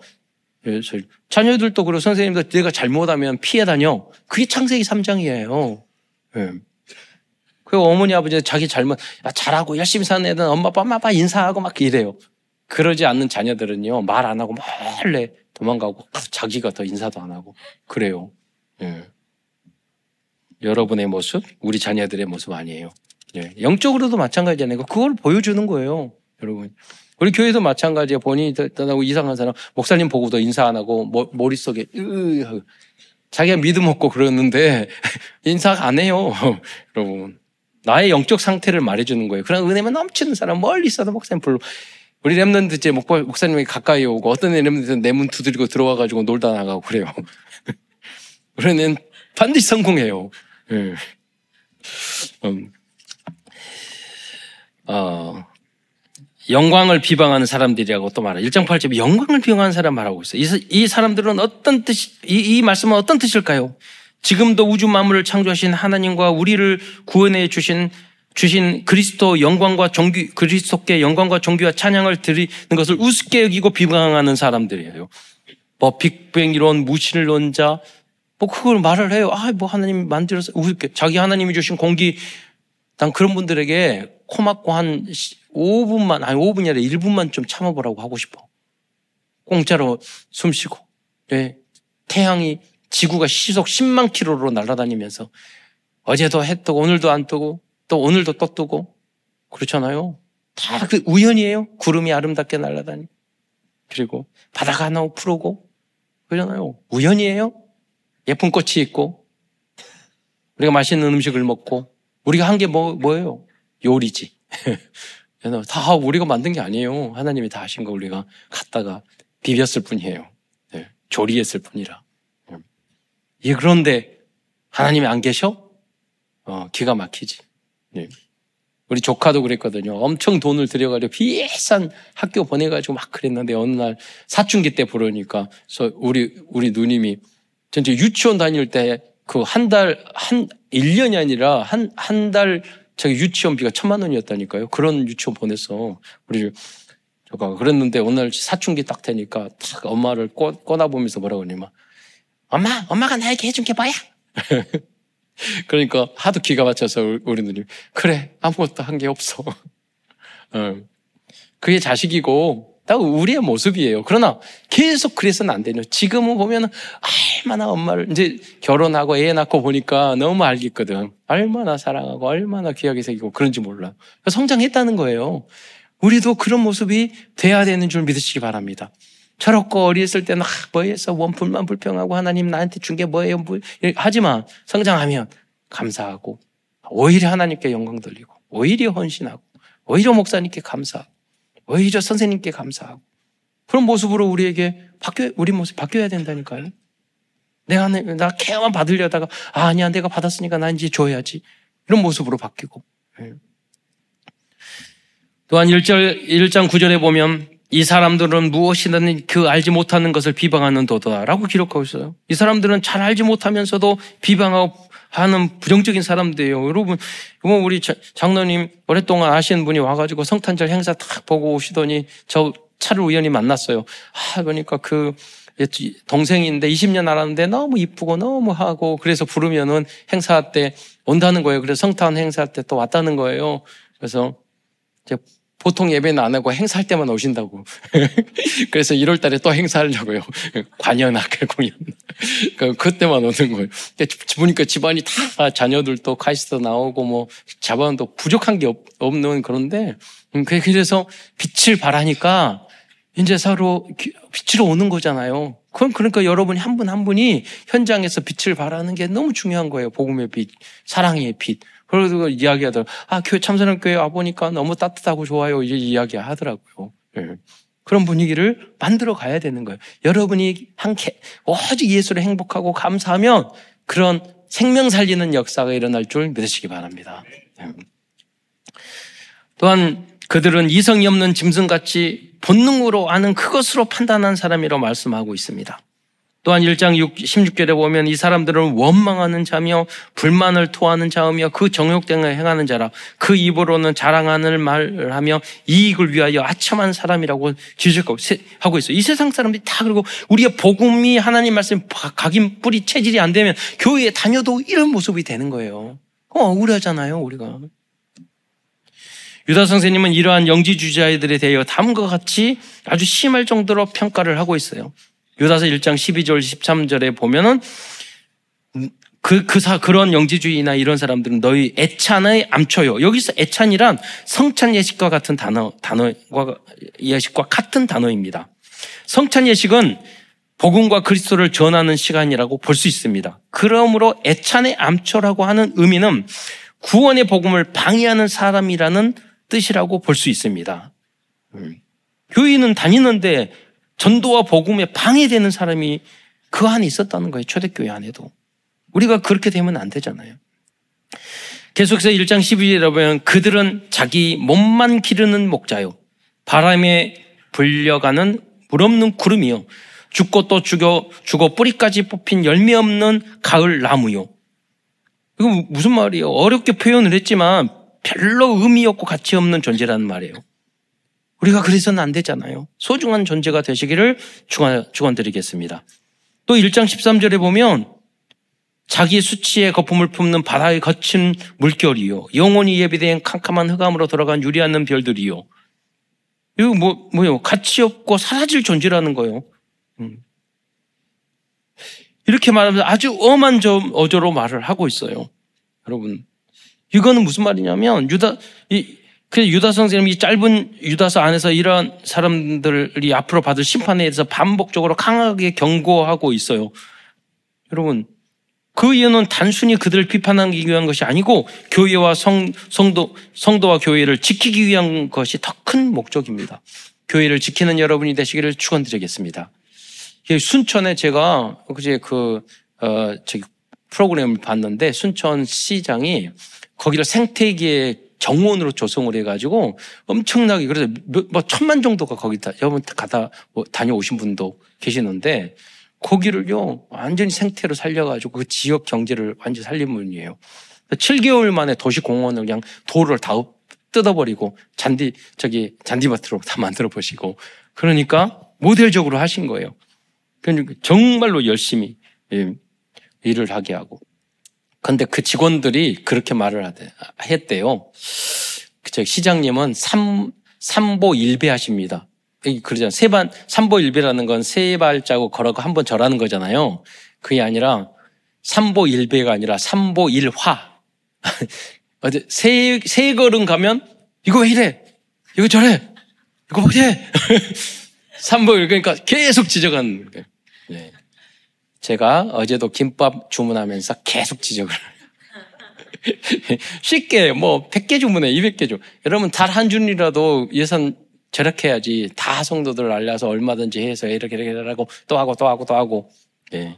자녀들도 그리고 선생님도 내가 잘못하면 피해 다녀. 그게 창세기 3장이에요. 예. 그 어머니 아버지 자기 잘못 야, 잘하고 열심히 사는 애들은 엄마 아빠 엄마 인사하고 막 이래요. 그러지 않는 자녀들은요 말 안 하고 몰래 도망가고 자기가 더 인사도 안 하고 그래요. 예. 여러분의 모습, 우리 자녀들의 모습 아니에요. 예. 영적으로도 마찬가지잖아요. 그걸 보여주는 거예요, 여러분. 우리 교회도 마찬가지예요. 본인이 떠나고 이상한 사람, 목사님 보고 도 인사 안 하고 머릿속에 으, 자기가 믿음 없고 그러는데 인사 안 해요, 여러분. 나의 영적 상태를 말해주는 거예요. 그런 은혜만 넘치는 사람 멀리 있어도 목사님 불러. 우리 remnant 이제 목사님이 가까이 오고 어떤 remnant는 내 문 두드리고 들어와가지고 놀다 나가고 그래요. 우리는 반드시 성공해요. 네. 음. 어, 영광을 비방하는 사람들이라고 또 말해요. 1장 8절에 영광을 비방하는 사람 말하고 있어요. 이, 이 사람들은 어떤 뜻 이, 이, 이 말씀은 어떤 뜻일까요? 지금도 우주 만물을 창조하신 하나님과 우리를 구원해 주신 주신 그리스도 영광과 종교 그리스도께 영광과 종교와 찬양을 드리는 것을 우습게 여기고 비방하는 사람들이에요. 뭐 빅뱅 이론 무신론 자 뭐 그걸 말을 해요. 아, 뭐 하나님 만들어서 우습게 자기 하나님이 주신 공기 난 그런 분들에게 코 막고 한 5분만 아니 5분이 아니라 1분만 좀 참아보라고 하고 싶어. 공짜로 숨 쉬고. 네. 태양이 지구가 시속 10만 킬로로 날아다니면서 어제도 해 뜨고 오늘도 안 뜨고 또 오늘도 또 뜨고 그렇잖아요. 다 그 우연이에요. 구름이 아름답게 날아다니. 그리고 바다가 하나 푸르고 그러잖아요. 우연이에요. 예쁜 꽃이 있고 우리가 맛있는 음식을 먹고 우리가 한 게 뭐, 뭐예요? 요리지. 다 우리가 만든 게 아니에요. 하나님이 다 하신 거 우리가 갖다가 비볐을 뿐이에요. 네, 조리했을 뿐이라. 예, 그런데 하나님이 안 계셔? 어, 기가 막히지. 네. 우리 조카도 그랬거든요. 엄청 돈을 들여가지고 비싼 학교 보내가지고 막 그랬는데 어느 날 사춘기 때 부르니까 우리 우리 누님이 전체 유치원 다닐 때 그 한 달한 1년이 아니라 한 한달 저기 유치원비가 천만 원이었다니까요. 그런 유치원 보냈어. 우리 조카가 그랬는데 오늘 사춘기 딱 되니까 딱 엄마를 꺼, 꺼나보면서 뭐라고 하냐면 엄마 엄마가 나에게 해준 게 뭐야? 그러니까 하도 기가 막혀서 우리 누님 그래 아무것도 한 게 없어. 어. 그게 자식이고 딱 우리의 모습이에요. 그러나 계속 그래서는 안 되죠. 지금은 보면 얼마나 엄마를 이제 결혼하고 애 낳고 보니까 너무 알겠거든. 얼마나 사랑하고 얼마나 귀하게 새기고 그런지 몰라. 성장했다는 거예요. 우리도 그런 모습이 돼야 되는 줄 믿으시기 바랍니다. 저렇고 어렸을 때는 아, 뭐해서 원풀만 불평하고 하나님 나한테 준 게 뭐예요? 뭐, 하지만 성장하면 감사하고 오히려 하나님께 영광 돌리고 오히려 헌신하고 오히려 목사님께 감사하고 오히려 선생님께 감사하고 그런 모습으로 우리에게 바뀌어 우리 모습 바뀌어야 된다니까요. 내가 나 케어만 받으려다가 아, 아니야 내가 받았으니까 나 이제 줘야지 이런 모습으로 바뀌고 예. 또한 1절 1장 9절에 보면 이 사람들은 무엇이든 그 알지 못하는 것을 비방하는 도다라고 기록하고 있어요. 이 사람들은 잘 알지 못하면서도 비방하고 하는 부정적인 사람들이에요. 여러분, 이번 우리 장로님 오랫동안 아시는 분이 와가지고 성탄절 행사 딱 보고 오시더니 저 차를 우연히 만났어요. 아, 그러니까 그 동생인데 20년 알았는데 너무 이쁘고 너무 하고 그래서 부르면은 행사 때 온다는 거예요. 그래서 성탄 행사 때 또 왔다는 거예요. 그래서 보통 예배는 안 하고 행사할 때만 오신다고. 그래서 1월 달에 또 행사하려고요. 관연학회 공연. 그, 그때만 오는 거예요. 보니까 집안이 다 자녀들도 카이스트 나오고 뭐 자반도 부족한 게 없, 는 그런데 음, 그래서 빛을 발하니까 이제 서로 빛으로 오는 거잖아요. 그럼 그러니까 여러분이 한 분한 한 분이 현장에서 빛을 발하는 게 너무 중요한 거예요. 복음의 빛, 사랑의 빛. 그러고 이야기하더라고요. 아, 교회 참선한 교회 와보니까 너무 따뜻하고 좋아요. 이제 이야기 하더라고요. 네. 그런 분위기를 만들어 가야 되는 거예요. 여러분이 한 개, 오직 예수를 행복하고 감사하면 그런 생명 살리는 역사가 일어날 줄 믿으시기 바랍니다. 네. 또한 그들은 이성이 없는 짐승같이 본능으로 아는 그것으로 판단한 사람이라고 말씀하고 있습니다. 또한 1장 16절에 보면 이 사람들은 원망하는 자며 불만을 토하는 자며 그 정욕됨을 행하는 자라 그 입으로는 자랑하는 말을 하며 이익을 위하여 아첨한 사람이라고 지적하고 있어요. 이 세상 사람들이 다 그리고 우리의 복음이 하나님 말씀 각인 뿌리 체질이 안 되면 교회에 다녀도 이런 모습이 되는 거예요. 어, 억울하잖아요, 우리가. 유다 선생님은 이러한 영지주자들에 대하여 다음과 같이 아주 심할 정도로 평가를 하고 있어요. 유다서 1장 12절 13절에 보면은 그, 그 사, 그런 영지주의나 이런 사람들은 너희 애찬의 암초요. 여기서 애찬이란 성찬 예식과 같은 단어, 단어과 예식과 같은 단어입니다. 성찬 예식은 복음과 그리스도를 전하는 시간이라고 볼 수 있습니다. 그러므로 애찬의 암초라고 하는 의미는 구원의 복음을 방해하는 사람이라는 뜻이라고 볼 수 있습니다. 음. 교인은 다니는데 전도와 복음에 방해되는 사람이 그 안에 있었다는 거예요. 초대교회 안에도. 우리가 그렇게 되면 안 되잖아요. 계속해서 1장 12절에 보면 그들은 자기 몸만 기르는 목자요. 바람에 불려가는 물 없는 구름이요. 죽고 또 죽어, 죽어 뿌리까지 뽑힌 열매 없는 가을 나무요. 이거 무슨 말이에요? 어렵게 표현을 했지만 별로 의미 없고 가치 없는 존재라는 말이에요. 우리가 그래서는 안 되잖아요. 소중한 존재가 되시기를 축원, 축원드리겠습니다. 또 1장 13절에 보면 자기 수치의 거품을 품는 바다의 거친 물결이요. 영원히 예비된 캄캄한 흑암으로 돌아간 유리 않는 별들이요. 이거 뭐, 뭐요? 가치 없고 사라질 존재라는 거예요. 음. 이렇게 말하면서 아주 엄한 어조로 말을 하고 있어요. 여러분. 이거는 무슨 말이냐면, 유다, 이, 그 유다 선생님이 이 짧은 유다서 안에서 이런 사람들이 앞으로 받을 심판에 대해서 반복적으로 강하게 경고하고 있어요. 여러분, 그 이유는 단순히 그들을 비판하기 위한 것이 아니고 교회와 성, 성도, 성도와 교회를 지키기 위한 것이 더 큰 목적입니다. 교회를 지키는 여러분이 되시기를 축원드리겠습니다. 순천에 제가 그제 그, 어, 저기 프로그램을 봤는데 순천 시장이 거기를 생태계의 정원으로 조성을 해가지고 엄청나게 그래서 뭐 천만 정도가 거기 다 여러분 가다 뭐 다녀오신 분도 계시는데 거기를요 완전히 생태로 살려가지고 그 지역 경제를 완전히 살린 분이에요. 7개월 만에 도시 공원을 그냥 도를 다 뜯어버리고 잔디 저기 잔디밭으로 다 만들어 보시고 그러니까 모델적으로 하신 거예요. 그러니까 정말로 열심히 예, 일을 하게 하고 근데 그 직원들이 그렇게 말을 했대요. 저 시장님은 삼, 삼보 일배 하십니다. 그러잖아요. 세 반, 삼보 일배라는 건 세 발자국 걸어가 한 번 절하는 거잖아요. 그게 아니라 삼보 일배가 아니라 삼보 일화. 세, 세 걸음 가면 이거 왜 이래? 이거 저래? 이거 뭐 해? 삼보 일, 그러니까 계속 지적하는 거예요. 네. 제가 어제도 김밥 주문하면서 계속 지적을. 쉽게 뭐 100개 주문해, 200개 주. 여러분 달 한 줄이라도 예산 절약해야지. 다 성도들 알려서 얼마든지 해서 이렇게 이렇게 하고 또 하고 또 하고 또 하고. 예.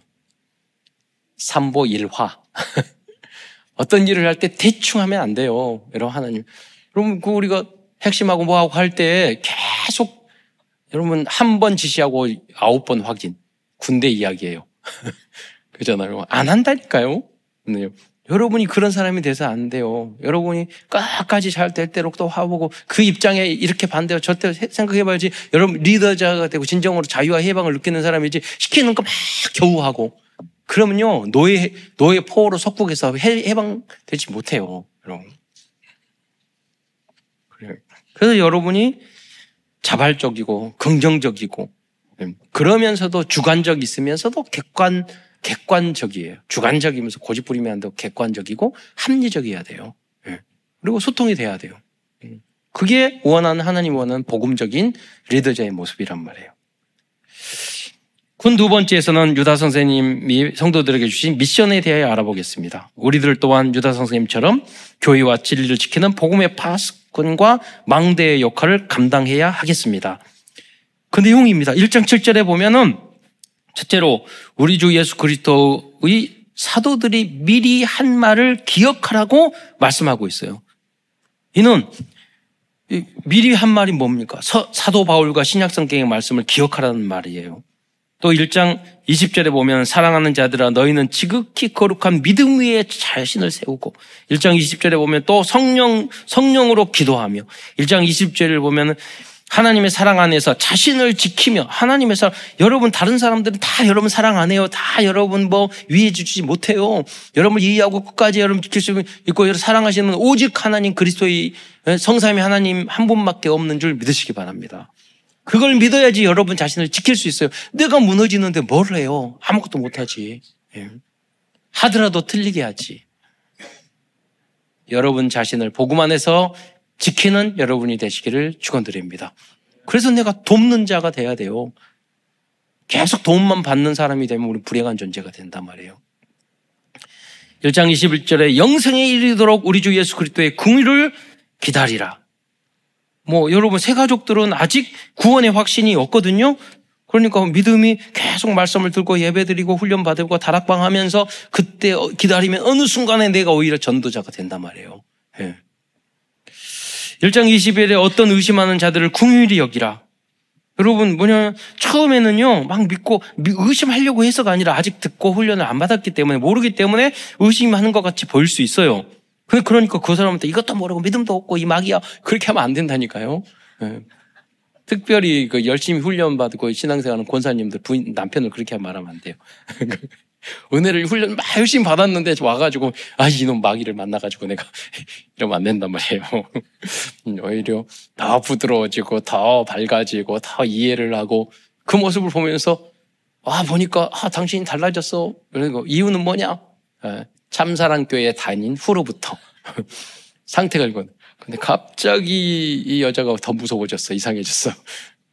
삼보 일화. 어떤 일을 할 때 대충 하면 안 돼요. 여러분 하나님. 여러분 그 우리가 핵심하고 뭐하고 할 때 계속 여러분 한 번 지시하고 아홉 번 확인. 군대 이야기예요. 그잖아요. 안 한다니까요. 네. 여러분이 그런 사람이 돼서 안 돼요. 여러분이 끝까지 잘될 대로 또 화보고 그 입장에 이렇게 반대로 절대 생각해봐야지. 여러분 리더자가 되고 진정으로 자유와 해방을 느끼는 사람이지 시키는 거 막 겨우 하고 그러면요 노예 노예 포로로 속국해서 해 방되지 못해요, 여러분. 그래서 여러분이 자발적이고 긍정적이고 음, 그러면서도 주관적 있으면서도 객관 객관적이에요. 주관적이면서 고집 부리면 안 되고 객관적이고 합리적이어야 돼요. 예. 그리고 소통이 돼야 돼요. 음. 그게 원하는 하나님 원하는 복음적인 리더자의 모습이란 말이에요. 군 두 번째에서는 유다 선생님이 성도들에게 주신 미션에 대하여 알아보겠습니다. 우리들 또한 유다 선생님처럼 교회와 진리를 지키는 복음의 파수꾼과 망대의 역할을 감당해야 하겠습니다. 그 내용입니다. 1장 7절에 보면은 첫째로 우리 주 예수 그리스도의 사도들이 미리 한 말을 기억하라고 말씀하고 있어요. 이는 미리 한 말이 뭡니까? 사도 바울과 신약성경의 말씀을 기억하라는 말이에요. 또 1장 20절에 보면 사랑하는 자들아 너희는 지극히 거룩한 믿음 위에 자신을 세우고 1장 20절에 보면 또 성령 성령으로 기도하며 1장 20절을 보면 하나님의 사랑 안에서 자신을 지키며 하나님의 사랑 여러분 다른 사람들은 다 여러분 사랑 안 해요. 다 여러분 뭐 위해 주지 못해요. 여러분을 이해하고 끝까지 여러분 지킬 수 있고 여러분 사랑하시는 오직 하나님 그리스도의 성삼위 하나님 한 분밖에 없는 줄 믿으시기 바랍니다. 그걸 믿어야지 여러분 자신을 지킬 수 있어요. 내가 무너지는데 뭘 해요? 아무것도 못하지. 예. 하더라도 틀리게 하지. 여러분 자신을 복음 안에서 지키는 여러분이 되시기를 축원드립니다. 그래서 내가 돕는 자가 돼야 돼요. 계속 도움만 받는 사람이 되면 우리 불행한 존재가 된단 말이에요. 1장 21절에 영생에 이르도록 우리 주 예수 그리스도의 궁의를 기다리라. 뭐 여러분 새 가족들은 아직 구원의 확신이 없거든요. 그러니까 믿음이 계속 말씀을 들고 예배드리고 훈련 받고 다락방 하면서 그때 기다리면 어느 순간에 내가 오히려 전도자가 된단 말이에요. 예. 1장 20일에 어떤 의심하는 자들을 궁휼히 여기라. 여러분 뭐냐 처음에는요 막 믿고 의심하려고 해서가 아니라 아직 듣고 훈련을 안 받았기 때문에 모르기 때문에 의심하는 것 같이 보일 수 있어요. 그러니까 그 사람한테 이것도 모르고 믿음도 없고 이 막이야 그렇게 하면 안 된다니까요. 네. 특별히 그 열심히 훈련 받고 신앙생활하는 권사님들 부인 남편을 그렇게 말하면 안 돼요. 은혜를 훈련 막 열심히 받았는데 와가지고 아 이놈 마귀를 만나가지고 내가 이러면 안 된단 말이에요. 오히려 더 부드러워지고 더 밝아지고 더 이해를 하고 그 모습을 보면서 아 보니까 아 당신이 달라졌어. 그리고 이유는 뭐냐? 아, 참사랑 교회 다닌 후로부터 상태가 이건. 근데 갑자기 이 여자가 더 무서워졌어. 이상해졌어.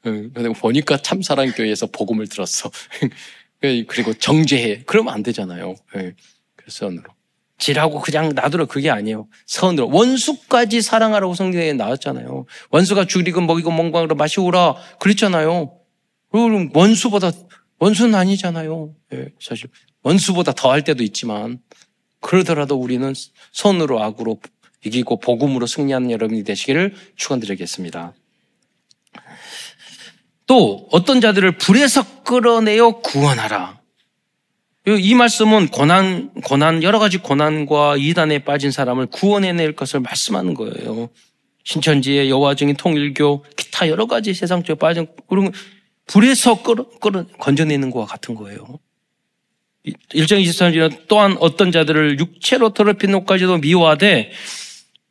근데 보니까 참사랑 교회에서 복음을 들었어. 예, 그리고 정죄해. 그러면 안 되잖아요. 예, 그 선으로. 지라고 그냥 놔두라 그게 아니에요. 선으로. 원수까지 사랑하라고 성경에 나왔잖아요. 원수가 죽이고 먹이고 멍광으로 마시오라. 그랬잖아요. 그럼 원수보다, 원수는 아니잖아요. 예, 사실. 원수보다 더 할 때도 있지만, 그러더라도 우리는 선으로 악으로 이기고 복음으로 승리하는 여러분이 되시기를 축원드리겠습니다. 또 어떤 자들을 불에서 끌어내어 구원하라. 이 말씀은 고난, 고난, 여러 가지 고난과 이단에 빠진 사람을 구원해낼 것을 말씀하는 거예요. 신천지의 여화증인 통일교, 기타 여러 가지 세상 쪽에 빠진, 그런 불에서 끌어, 끌어, 건져내는 것과 같은 거예요. 1장 23절에 또한 어떤 자들을 육체로 더럽힌 옷까지도 미워하되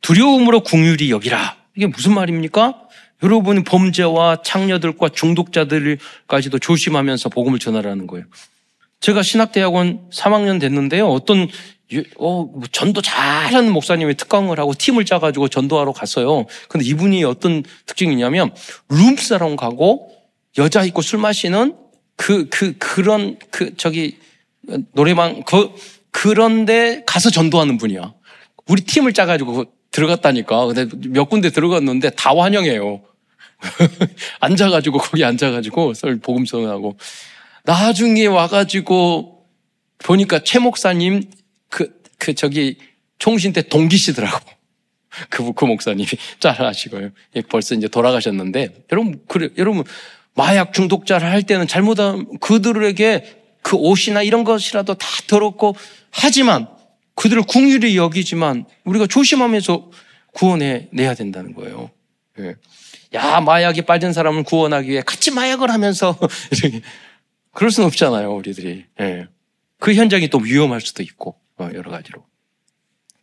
두려움으로 궁율이 여기라. 이게 무슨 말입니까? 여러분이 범죄와 창녀들과 중독자들까지도 조심하면서 복음을 전하라는 거예요. 제가 신학대학원 3학년 됐는데요. 어떤 어, 뭐 전도 잘하는 목사님이 특강을 하고 팀을 짜가지고 전도하러 갔어요. 근데 이분이 어떤 특징이냐면 룸사롱 가고 여자 있고 술 마시는 그, 그, 그런, 그, 저기, 노래방, 그, 그런데 가서 전도하는 분이야. 우리 팀을 짜가지고 들어갔다니까. 근데 몇 군데 들어갔는데 다 환영해요. 앉아가지고 거기 앉아가지고 설 복음성하고 나중에 와가지고 보니까 최 목사님 그, 그 저기 총신 때 동기시더라고. 그, 그 목사님이 잘하시고요. 예, 벌써 이제 돌아가셨는데 여러분 그래 여러분 마약 중독자를 할 때는 잘못한 그들에게 그 옷이나 이런 것이라도 다 더럽고 하지만 그들을 궁휼히 여기지만 우리가 조심하면서 구원해 내야 된다는 거예요. 예. 야 마약에 빠진 사람을 구원하기 위해 같이 마약을 하면서 그럴 수는 없잖아요, 우리들이. 예. 그 현장이 또 위험할 수도 있고 어, 여러 가지로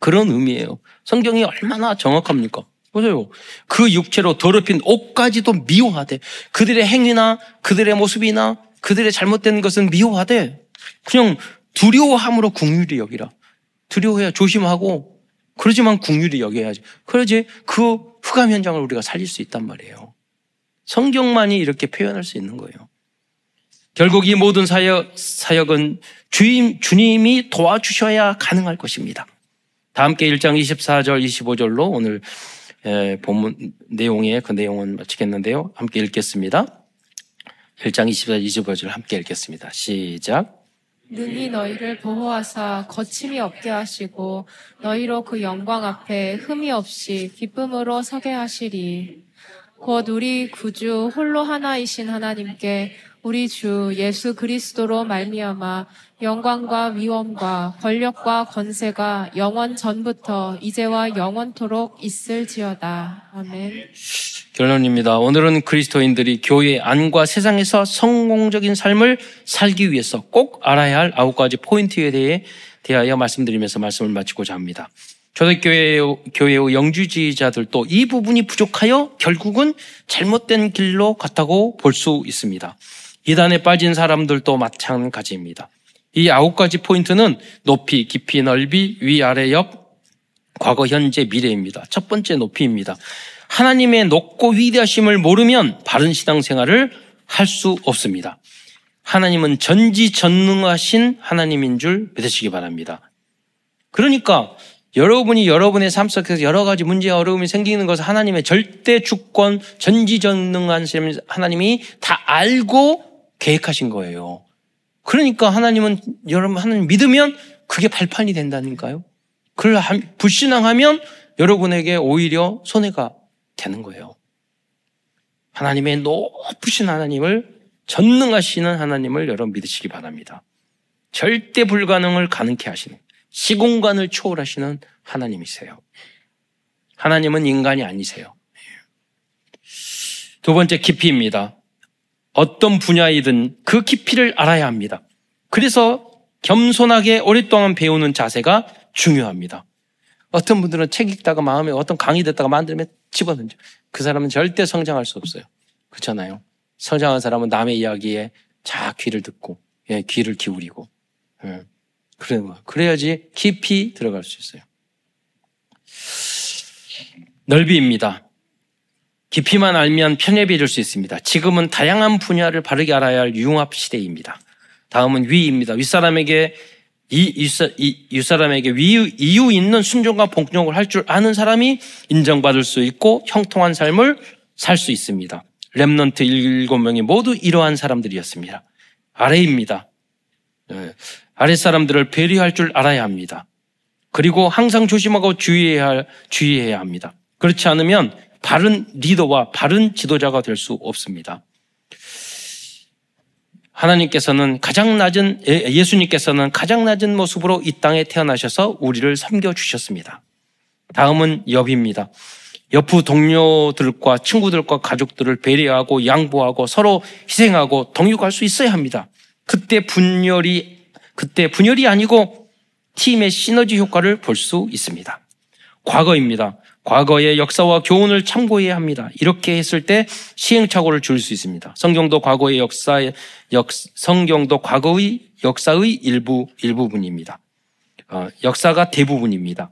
그런 의미예요. 성경이 얼마나 정확합니까? 보세요. 그 육체로 더럽힌 옷까지도 미워하되 그들의 행위나 그들의 모습이나 그들의 잘못된 것은 미워하되 그냥 두려워함으로 궁휼히 여기라. 두려워해야 조심하고 그러지만 국률이 여겨야지. 그러지 그 흑암 현장을 우리가 살릴 수 있단 말이에요. 성경만이 이렇게 표현할 수 있는 거예요. 결국 이 모든 사역, 사역은 주임, 주님이 도와주셔야 가능할 것입니다. 다 함께 1장 24절, 25절로 오늘 본문 내용의 그 내용은 마치겠는데요. 함께 읽겠습니다. 1장 24, 25절 함께 읽겠습니다. 시작. 능히 너희를 보호하사 거침이 없게 하시고 너희로 그 영광 앞에 흠이 없이 기쁨으로 서게 하시리. 곧 우리 구주 홀로 하나이신 하나님께 우리 주 예수 그리스도로 말미암아 영광과 위엄과 권력과 권세가 영원 전부터 이제와 영원토록 있을지어다. 아멘. 결론입니다. 오늘은 그리스도인들이 교회 안과 세상에서 성공적인 삶을 살기 위해서 꼭 알아야 할 아홉 가지 포인트에 대해 대하여 말씀드리면서 말씀을 마치고자 합니다. 초대교회 교회의 영주지자들도 이 부분이 부족하여 결국은 잘못된 길로 갔다고 볼 수 있습니다. 이단에 빠진 사람들도 마찬가지입니다. 이 아홉 가지 포인트는 높이, 깊이, 넓이, 위 아래, 옆, 과거, 현재, 미래입니다. 첫 번째 높이입니다. 하나님의 높고 위대하심을 모르면 바른 신앙생활을 할 수 없습니다. 하나님은 전지전능하신 하나님인 줄 믿으시기 바랍니다. 그러니까 여러분이 여러분의 삶 속에서 여러 가지 문제와 어려움이 생기는 것을 하나님의 절대 주권, 전지전능한 하나님이 다 알고 계획하신 거예요. 그러니까 하나님은 여러분 하나님 믿으면 그게 발판이 된다니까요. 그걸 불신앙하면 여러분에게 오히려 손해가 되는 거예요. 하나님의 높으신 하나님을 전능하시는 하나님을 여러분 믿으시기 바랍니다. 절대 불가능을 가능케 하시는 시공간을 초월하시는 하나님이세요. 하나님은 인간이 아니세요. 두 번째 깊이입니다. 어떤 분야이든 그 깊이를 알아야 합니다. 그래서 겸손하게 오랫동안 배우는 자세가 중요합니다. 어떤 분들은 책 읽다가 마음에 어떤 강의 듣다가 만들면 집어던져. 그 사람은 절대 성장할 수 없어요. 그렇잖아요. 성장한 사람은 남의 이야기에 자 귀를 듣고 예, 귀를 기울이고 예, 그래 그래야지 깊이 들어갈 수 있어요. 넓이입니다. 깊이만 알면 편협해질 수 있습니다. 지금은 다양한 분야를 바르게 알아야 할 융합 시대입니다. 다음은 위입니다. 윗사람에게 이, 이, 윗사람에게 위, 이유 있는 순종과 복종을 할 줄 아는 사람이 인정받을 수 있고 형통한 삶을 살 수 있습니다. remnant 일곱 명이 모두 이러한 사람들이었습니다. 아래입니다. 네. 아래 사람들을 배려할 줄 알아야 합니다. 그리고 항상 조심하고 주의해야, 할, 주의해야 합니다. 그렇지 않으면 바른 리더와 바른 지도자가 될 수 없습니다. 하나님께서는 가장 낮은 예, 예수님께서는 가장 낮은 모습으로 이 땅에 태어나셔서 우리를 섬겨 주셨습니다. 다음은 엽입니다. 옆부 동료들과 친구들과 가족들을 배려하고 양보하고 서로 희생하고 동역할 수 있어야 합니다. 그때 분열이 그때 분열이 아니고 팀의 시너지 효과를 볼 수 있습니다. 과거입니다. 과거의 역사와 교훈을 참고해야 합니다. 이렇게 했을 때 시행착오를 줄 수 있습니다. 성경도 과거의 역사의 역, 성경도 과거의 역사의 일부 일부분입니다. 어, 역사가 대부분입니다.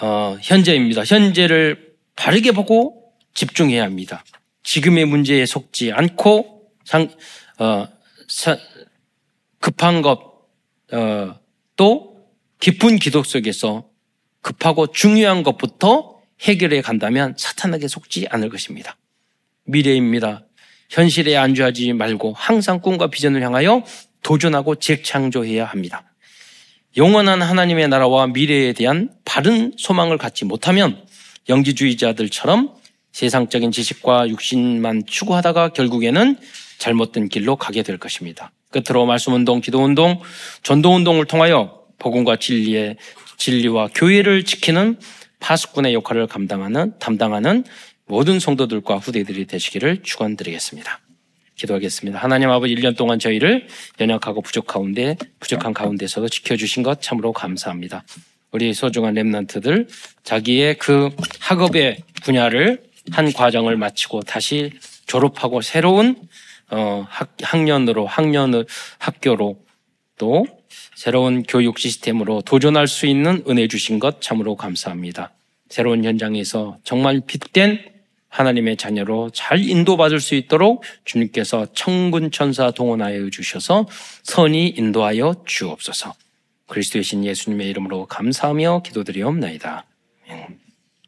어, 현재입니다. 현재를 바르게 보고 집중해야 합니다. 지금의 문제에 속지 않고 상, 어, 사, 급한 것, 어, 또 깊은 기도 속에서 급하고 중요한 것부터 해결해 간다면 사탄에게 속지 않을 것입니다. 미래입니다. 현실에 안주하지 말고 항상 꿈과 비전을 향하여 도전하고 재창조해야 합니다. 영원한 하나님의 나라와 미래에 대한 바른 소망을 갖지 못하면 영지주의자들처럼 세상적인 지식과 육신만 추구하다가 결국에는 잘못된 길로 가게 될 것입니다. 끝으로 말씀 운동, 기도 운동, 전도 운동을 통하여 복음과 진리의 진리와 교회를 지키는 파수꾼의 역할을 감당하는 담당하는 모든 성도들과 후대들이 되시기를 축원드리겠습니다. 기도하겠습니다. 하나님 아버지 1년 동안 저희를 연약하고 부족 가운데 부족한 가운데서도 지켜 주신 것 참으로 감사합니다. 우리 소중한 랩런트들 자기의 그 학업의 분야를 한 과정을 마치고 다시 졸업하고 새로운 어, 학, 학년으로 학년을 학교로 또 새로운 교육 시스템으로 도전할 수 있는 은혜 주신 것 참으로 감사합니다. 새로운 현장에서 정말 빛된 하나님의 자녀로 잘 인도받을 수 있도록 주님께서 천군 천사 동원하여 주셔서 선이 인도하여 주옵소서. 그리스도의 신 예수님의 이름으로 감사하며 기도드리옵나이다.